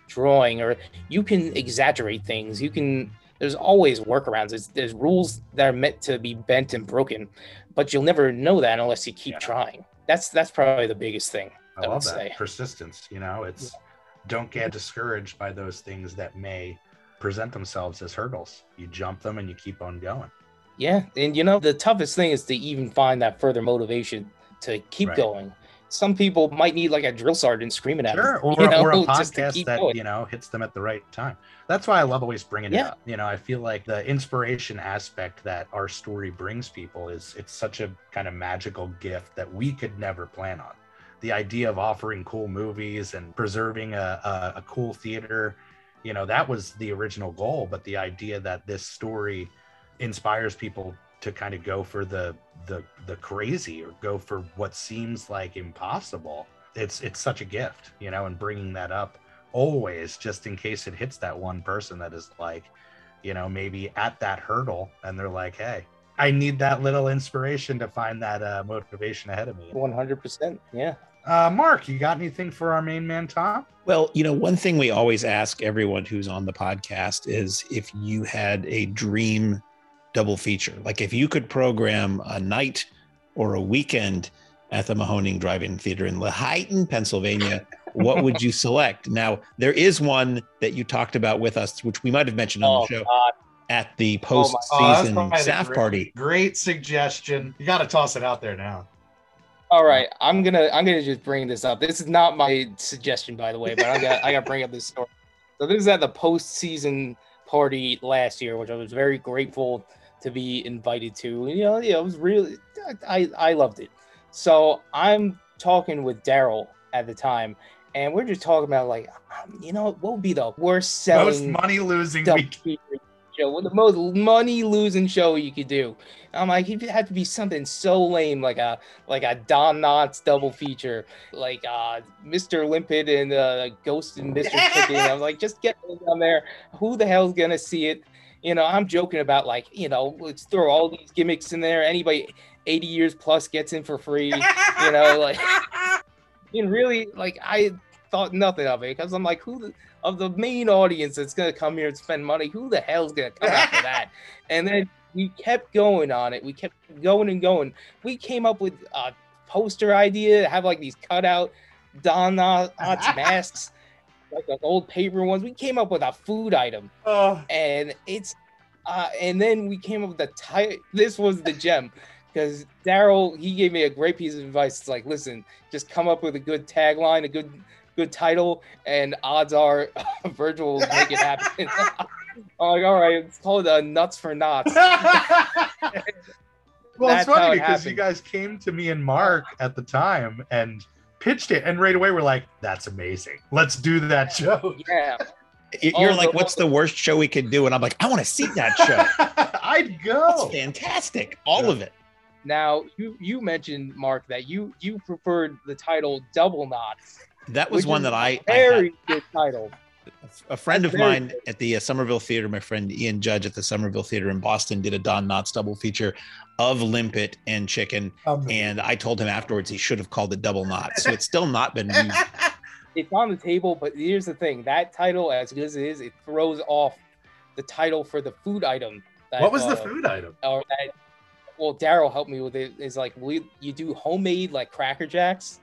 drawing or you can exaggerate things you can there's always workarounds there's, there's rules that are meant to be bent and broken but you'll never know that unless you keep Yeah. trying that's that's probably the biggest thing I, I love that say. persistence. You know, it's don't get discouraged by those things that may present themselves as hurdles. You jump them and you keep on going. yeah and you know the toughest thing is to even find that further motivation to keep Right. going some people might need like a drill sergeant screaming at Sure, them or, you know, or a podcast that going. you know hits them at the right time. That's why I love always bringing it up. You know, I feel like the inspiration aspect that our story brings people is it's such a kind of magical gift that we could never plan on. The idea of offering cool movies and preserving a, a, a cool theater, you know, that was the original goal. But the idea that this story inspires people to kind of go for the the the crazy or go for what seems like impossible it's it's such a gift you know and bringing that up always just in case it hits that one person that is like you know maybe at that hurdle and they're like hey I need that little inspiration to find that uh, motivation ahead of me. 100%. Yeah. Uh, Mark, you got anything for our main man, Tom? Well, you know, one thing we always ask everyone who's on the podcast is if you had a dream double feature, like if you could program a night or a weekend at the Mahoning Drive-In Theater in Lehighton, Pennsylvania, what would you select? Now, there is one that you talked about with us, which we might have mentioned on Oh, the show God. at the Oh, oh that's post-season staff great- party. Great suggestion. You got to toss it out there now. All right, I'm gonna I'm gonna just bring this up. This is not my suggestion, by the way, but I got I got to bring up this story. So this is at the postseason party last year, which I was very grateful to be invited to. You know, yeah, it was really I I loved it. So I'm talking with Daryl at the time, and we're just talking about like, um, you know, what would be the worst selling, Most money losing double week. feature show, what the most money losing show you could do. I'm like, it had to be something so lame, like a like a Don Knotts double feature, like uh Mr. Limpet and uh Ghost and Mr. Chicken. I'm like, just get on there. Who the hell's gonna see it? You know, I'm joking about like, you know, let's throw all these gimmicks in there. Anybody 80 years plus gets in for free. You know, like and really like I thought nothing of it because I'm like, who the, of the main audience that's gonna come here and spend money, who the hell's gonna come after that? And then we kept going on it. We kept going and going. We came up with a poster idea to have like these cutout Don Knotts masks, like the old paper ones. We came up with a food item, Oh, and it's uh, and then we came up with the title. This was the gem because Daryl he gave me a great piece of advice. It's like, listen, just come up with a good tagline, a good good title, and odds are Virgil will make it happen. I'm like, all right, it's called uh, Nuts for Knots. well, it's That's how funny it because you guys came to me and Mark at the time and pitched it, and right away we're like, "That's amazing. Let's do that show." Yeah, You're Oh, like, what's the worst show we could do? And I'm like, I want to see that show. I'd That's go. fantastic. All Yeah. of it. Now you you mentioned Mark that you you preferred the title Double Knots. That was one is that I had. very good title. A friend of very mine at the uh, Somerville Theater, my friend Ian Judge at the Somerville Theater in Boston, did a Don Knotts double feature of Limpet and Chicken. And I told him afterwards he should have called it Double Knot. So it's still not been used. It's on the table, but here's the thing: that title, as good as it is, it throws off the title for the food item. that, what was the uh, food item? Or that, well, Daryl helped me with it. Is like we you do homemade like Cracker Jacks,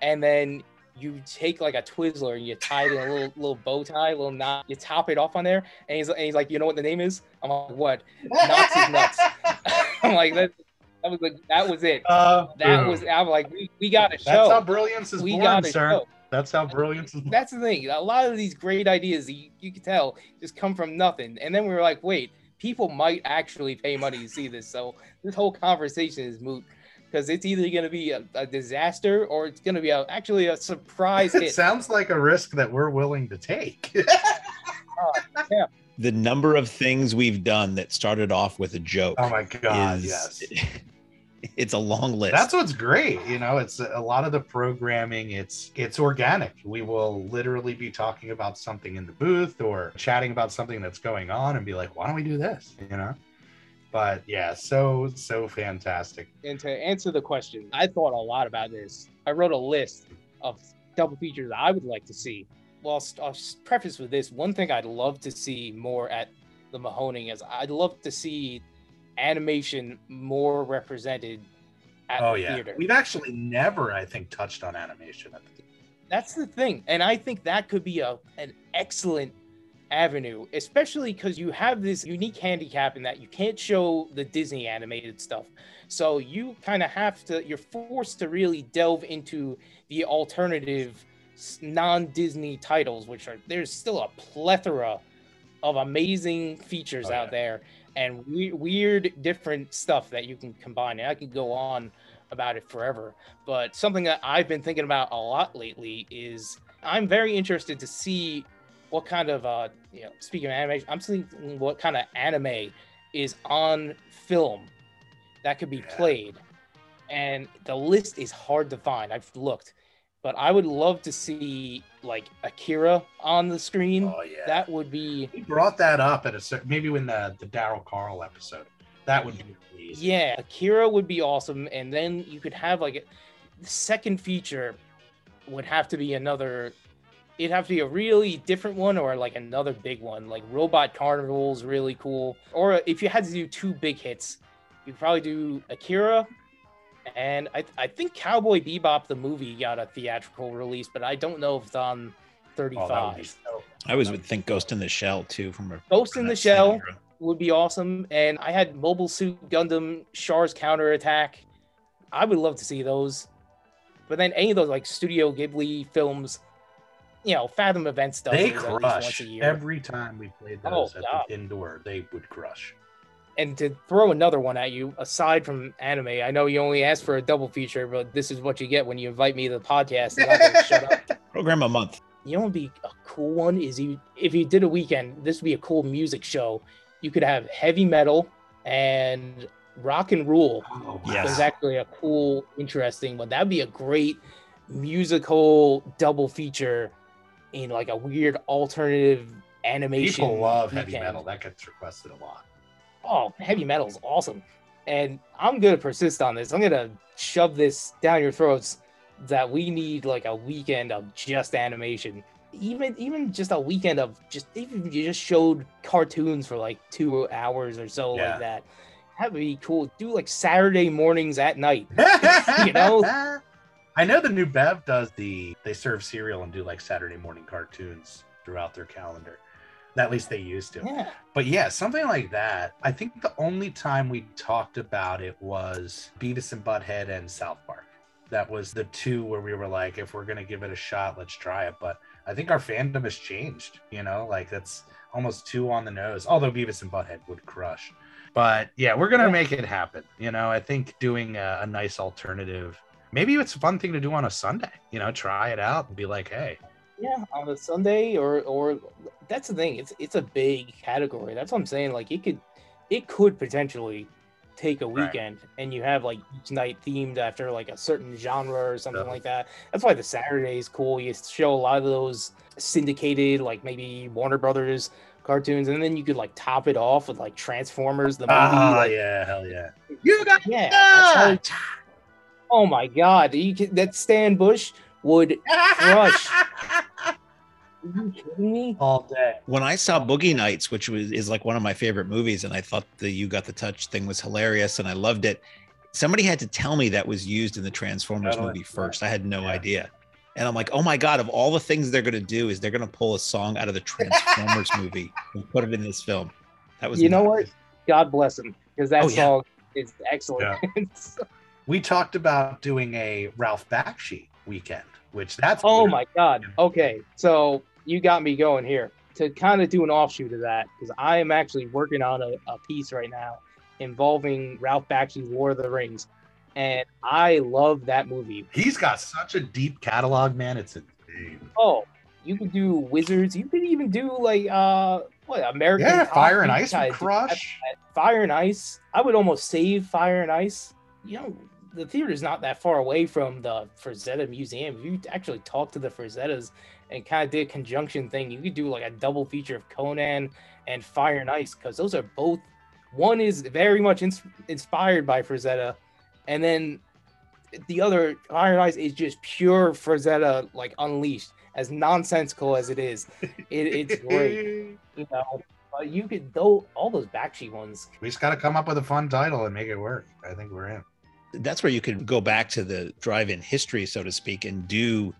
and then you take like a Twizzler and you tie it in a little little bow tie, a little knot. You top it off on there, and he's and he's like, you know what the name is? I'm like, what? Knots is nuts. I'm like that. That was the, that was it. Uh, That boom. was I'm like we, we got a show. That's how brilliance is we born, got a sir. show. That's how brilliance is born. That's the thing. A lot of these great ideas, you, you can tell, just come from nothing. And then we were like, wait, people might actually pay money to see this. So this whole conversation is moot because it's either going to be a, a disaster or it's going to be a, actually a surprise It hit. sounds like a risk that we're willing to take. Oh, yeah. The number of things we've done that started off with a joke oh my god, is yes. it's a long list. That's what's great. You know, it's a lot of the programming. It's it's organic. We will literally be talking about something in the booth or chatting about something that's going on and be like, why don't we do this? You know. But yeah, so so fantastic. And to answer the question, I thought a lot about this. I wrote a list of double features I would like to see. Well, I'll, I'll preface with this. One thing I'd love to see more at the Mahoning is I'd love to see animation more represented at Oh the yeah, theater. we've actually never, I think, touched on animation at the That's the thing, and I think that could be a an excellent avenue, especially because you have this unique handicap in that you can't show the Disney animated stuff. So you kind of have to, you're forced to really delve into the alternative non-Disney titles, which are there's still a plethora of amazing features Oh, out yeah. there and we- weird different stuff that you can combine. And I could go on about it forever. But something that I've been thinking about a lot lately is I'm very interested to see what kind of uh you know speaking of animation, I'm thinking what kind of anime is on film that could be played. And the list is hard to find. I've looked, but I would love to see like Akira on the screen. Oh yeah, That would be we brought that up at a maybe when the the Daryl Carl episode. That would be amazing. Yeah, Akira would be awesome, and then you could have like a the second feature would have to be another. It'd have to be a really different one or like another big one. Like Robot Carnival's really cool. Or uh, if you had to do two big hits, you'd probably do Akira. And I, I think Cowboy Bebop the movie got a theatrical release, but I don't know if it's on Oh, be 35. so- I always would think Ghost in the Shell too from a Ghost from in the Shell era. would be awesome. And I had Mobile Suit Gundam Char's Counterattack. I would love to see those. But then any of those like Studio Ghibli films, you know, Fathom Events does They those at least once crush a year. every time we played Oh, those at God. the indoor. They would crush. And to throw another one at you, aside from anime, I know you only asked for a double feature, but this is what you get when you invite me to the podcast. And I'm gonna shut up. program a month. You know, what would be a cool one is you if you did a weekend. This would be a cool music show. You could have heavy metal and rock and roll. Oh, Yes. was actually a cool, interesting one. That'd be a great musical double feature in like a weird alternative animation. People love heavy metal. That gets requested a lot. Oh, heavy metal's awesome. And I'm gonna persist on this. I'm gonna shove this down your throats that we need like a weekend of just animation. Even even just a weekend of just even if you just showed cartoons for like two hours or so Yeah. like that. That would be cool. Do like Saturday mornings at night. You know? I know the new Bev does the they serve cereal and do like Saturday morning cartoons throughout their calendar. At least they used to. Yeah. But yeah, something like that. I think the only time we talked about it was Beavis and Butthead and South Park. That was the two where we were like, if we're gonna give it a shot, let's try it. But I think our fandom has changed. You know, like that's almost two on the nose. Although Beavis and Butthead would crush. But yeah, we're gonna make it happen. You know, I think doing a, a nice alternative. Maybe it's a fun thing to do on a Sunday. You know, try it out and be like, hey, Yeah, on a Sunday or or that's the thing. It's it's a big category. That's what I'm saying. Like it could it could potentially take a Right. weekend and you have like each night themed after like a certain genre or something Yeah. like that. That's why the Saturday is cool. You show a lot of those syndicated like maybe Warner Brothers cartoons and then you could like top it off with like Transformers the movie. ah, like, yeah, hell yeah. You got yeah. That's how- oh my god, you could, that Stan Bush would Crush. Are you kidding me? all day. When I saw Boogie Nights, which was is like one of my favorite movies, and I thought the "You Got the Touch" thing was hilarious, and I loved it. Somebody had to tell me that was used in the Transformers Totally. movie first. I had no Yeah. idea, and I'm like, oh my god! Of all the things they're gonna do, is they're gonna pull a song out of the Transformers movie and put it in this film. That was You know what? God bless him because that Oh, yeah. song is excellent. We talked about doing a Ralph Bakshi weekend, which that's oh my God. Okay, so you got me going here to kind of do an offshoot of that because I am actually working on a, a piece right now involving Ralph Bakshi's War of the Rings, and I love that movie. He's got such a deep catalog, man. It's insane. Oh, you could do Wizards. You could even do like uh what American Yeah, Fire and Ice gotta would do crush. Fire and Ice. I would almost save Fire and Ice. You know, the theater is not that far away from the Frazetta Museum. If you actually talk to the Frazettas and kind of did a conjunction thing, you could do like a double feature of Conan and Fire and Ice because those are both. One is very much ins- inspired by Frazetta, and then the other Fire and Ice is just pure Frazetta, like unleashed. As nonsensical as it is, it, it's great. You know, but you could though all those Bakshi ones. We just got to come up with a fun title and make it work. I think we're in. That's where you could go back to the drive-in history, so to speak, and do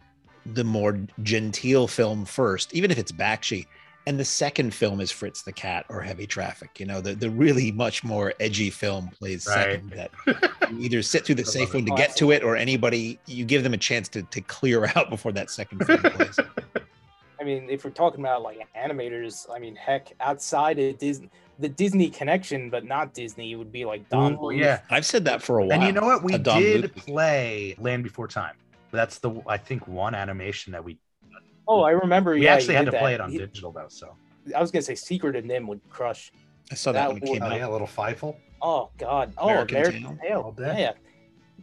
the more genteel film first, even if it's Bakshi. And the second film is Fritz the Cat or Heavy Traffic. You know, the, the really much more edgy film plays Right. second. That you either sit through the safe one to get to it, or anybody you give them a chance to to clear out before that second film plays. I mean, if we're talking about like animators, I mean, heck, outside of Disney, the Disney connection, but not Disney, would be like Don. Ooh, yeah. I've said that for a while. And you know what? We did Bluth. play Land Before Time. That's the I think one animation that we Oh, I remember. we yeah, actually had did to play it on He- digital though. So I was gonna say Secret of NIMH would crush. I saw that, that when it would- came oh, out. yeah, a little Fievel. Oh God. Oh, American American, Tail. Tail. All. Yeah.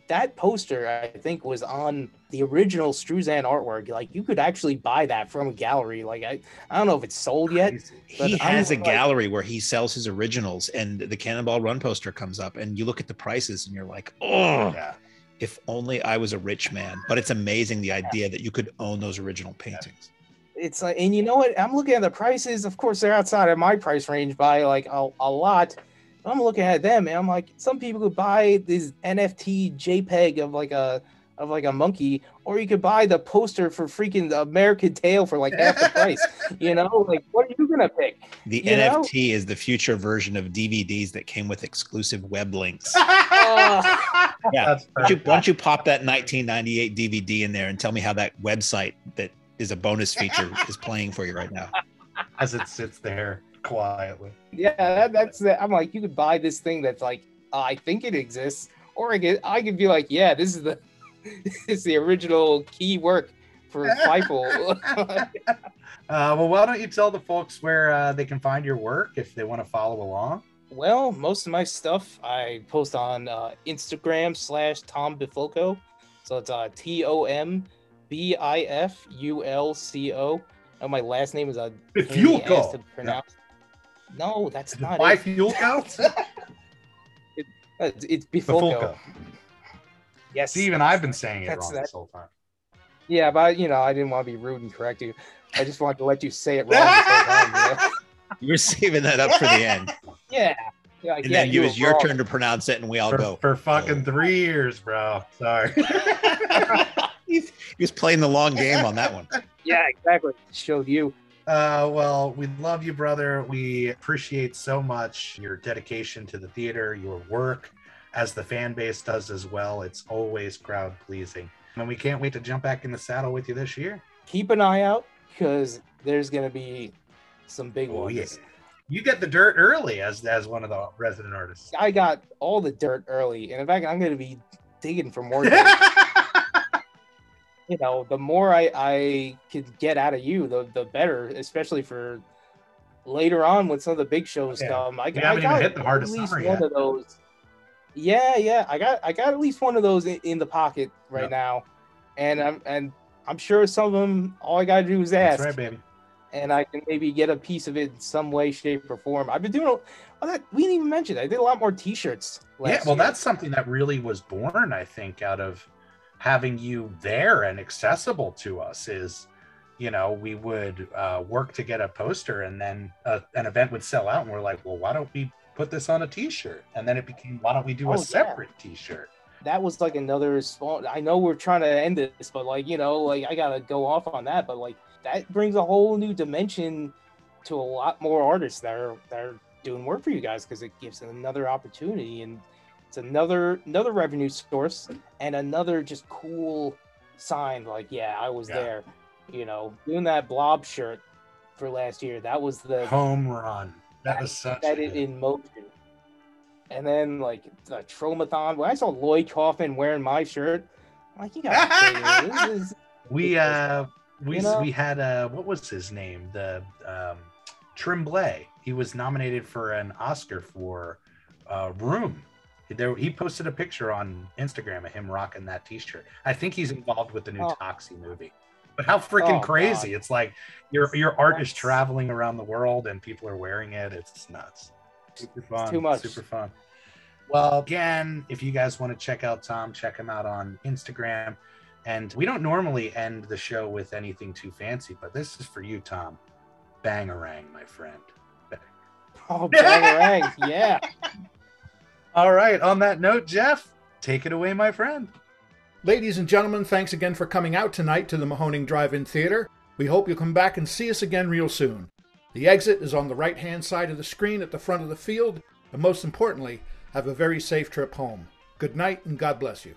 That poster I think was on the original Struzan artwork. Like you could actually buy that from a gallery. Like I, I don't know if it's sold yet. He But I'm has a like- gallery where he sells his originals, and the Cannonball Run poster comes up, and you look at the prices, and you're like, oh, Yeah. if only I was a rich man. But it's amazing the idea that you could own those original paintings. It's like, and you know what? I'm looking at the prices. Of course, they're outside of my price range by like a, a lot. But I'm looking at them, and I'm like, some people could buy this NFT JPEG of like a of like a monkey, or you could buy the poster for freaking American Tail for like half the price. You know, like what are you gonna pick? The You know? NFT is the future version of DVDs that came with exclusive web links. Uh, Yeah. Why don't, you, why don't you pop that 1998 DVD in there and tell me how that website that is a bonus feature is playing for you right now? as it sits there quietly. yeah, that, that's the, I'm like, you could buy this thing that's like, uh, I think it exists, or I could I could be like, yeah, this is the this is the original key work for Fightful. Uh, well, why don't you tell the folks where uh, they can find your work if they want to follow along? Well, most of my stuff I post on uh, Instagram slash Tom Bifulco. So it's uh, T O M B I F U L C O. And my last name is a the ass to pronounce. No, that's Is it not by it. Fuelco? Uh, It's, it's Bifulco. Bifulco. Yes. See, even I've been saying it wrong that- this whole time. Yeah, but you know, I didn't want to be rude and correct you. I just wanted to let you say it wrong this whole time. You know? You're saving that up for the end. Yeah. Yeah, And yeah, then you it was your wrong. turn to pronounce it, and we all For, go. for fucking Oh. three years, bro. Sorry. he he was playing the long game on that one. Yeah, exactly. Showed you. Uh, well, we love you, brother. We appreciate so much your dedication to the theater, your work, as the fan base does as well. It's always crowd pleasing. And we can't wait to jump back in the saddle with you this year. Keep an eye out because there's gonna be some big Oh, ones. yeah. You get the dirt early as as one of the resident artists. I got all the dirt early, and in fact, I'm gonna be digging for more. you know, the more I I can get out of you, the the better. Especially for later on when some of the big shows Yeah. come. I, I got hit the heart of at least one yet. of those. Yeah, yeah, I got I got at least one of those in, in the pocket right Yep. now, and I'm and I'm sure some of them. All I gotta do is ask That's right, baby. and I can maybe get a piece of it in some way, shape, or form. I've been doing. a- Oh, that we didn't even mention. I did a lot more T-shirts. Yeah, well, year. that's something that really was born, I think, out of having you there and accessible to us. Is you know we would uh, work to get a poster, and then uh, an event would sell out, and we're like, well, why don't we put this on a T-shirt? And then it became, why don't we do Oh, a yeah. separate T-shirt? that was like another small. I know we're trying to end this, but like you know, like I gotta go off on that. But like that brings a whole new dimension to a lot more artists that are that are doing work for you guys because it gives them another opportunity and it's another another revenue source and another just cool sign. Like yeah, I was Yeah. there. You know, doing that blob shirt for last year. That was the Home run. That was such. a- it in motion. And then like the Tromathon, when I saw Lloyd Kaufman wearing my shirt, I'm like, you gotta be. This is we uh we You know? we had uh what was his name the um Tremblay he was nominated for an Oscar for uh Room there he posted a picture on Instagram of him rocking that t-shirt I think he's involved with the new Oh. Toxie movie but how freaking Oh, crazy God. it's like your your art is traveling around the world and people are wearing it it's nuts super fun too much. super fun well again if you guys want to check out Tom check him out on Instagram and we don't normally end the show with anything too fancy, but this is for you, Tom. Bangarang, my friend. oh bangarang, yeah. All right. On that note, Jeff, take it away, my friend. Ladies and gentlemen, thanks again for coming out tonight to the Mahoning Drive In Theater. We hope you'll come back and see us again real soon. The exit is on the right hand side of the screen at the front of the field, and most importantly, have a very safe trip home. Good night and God bless you.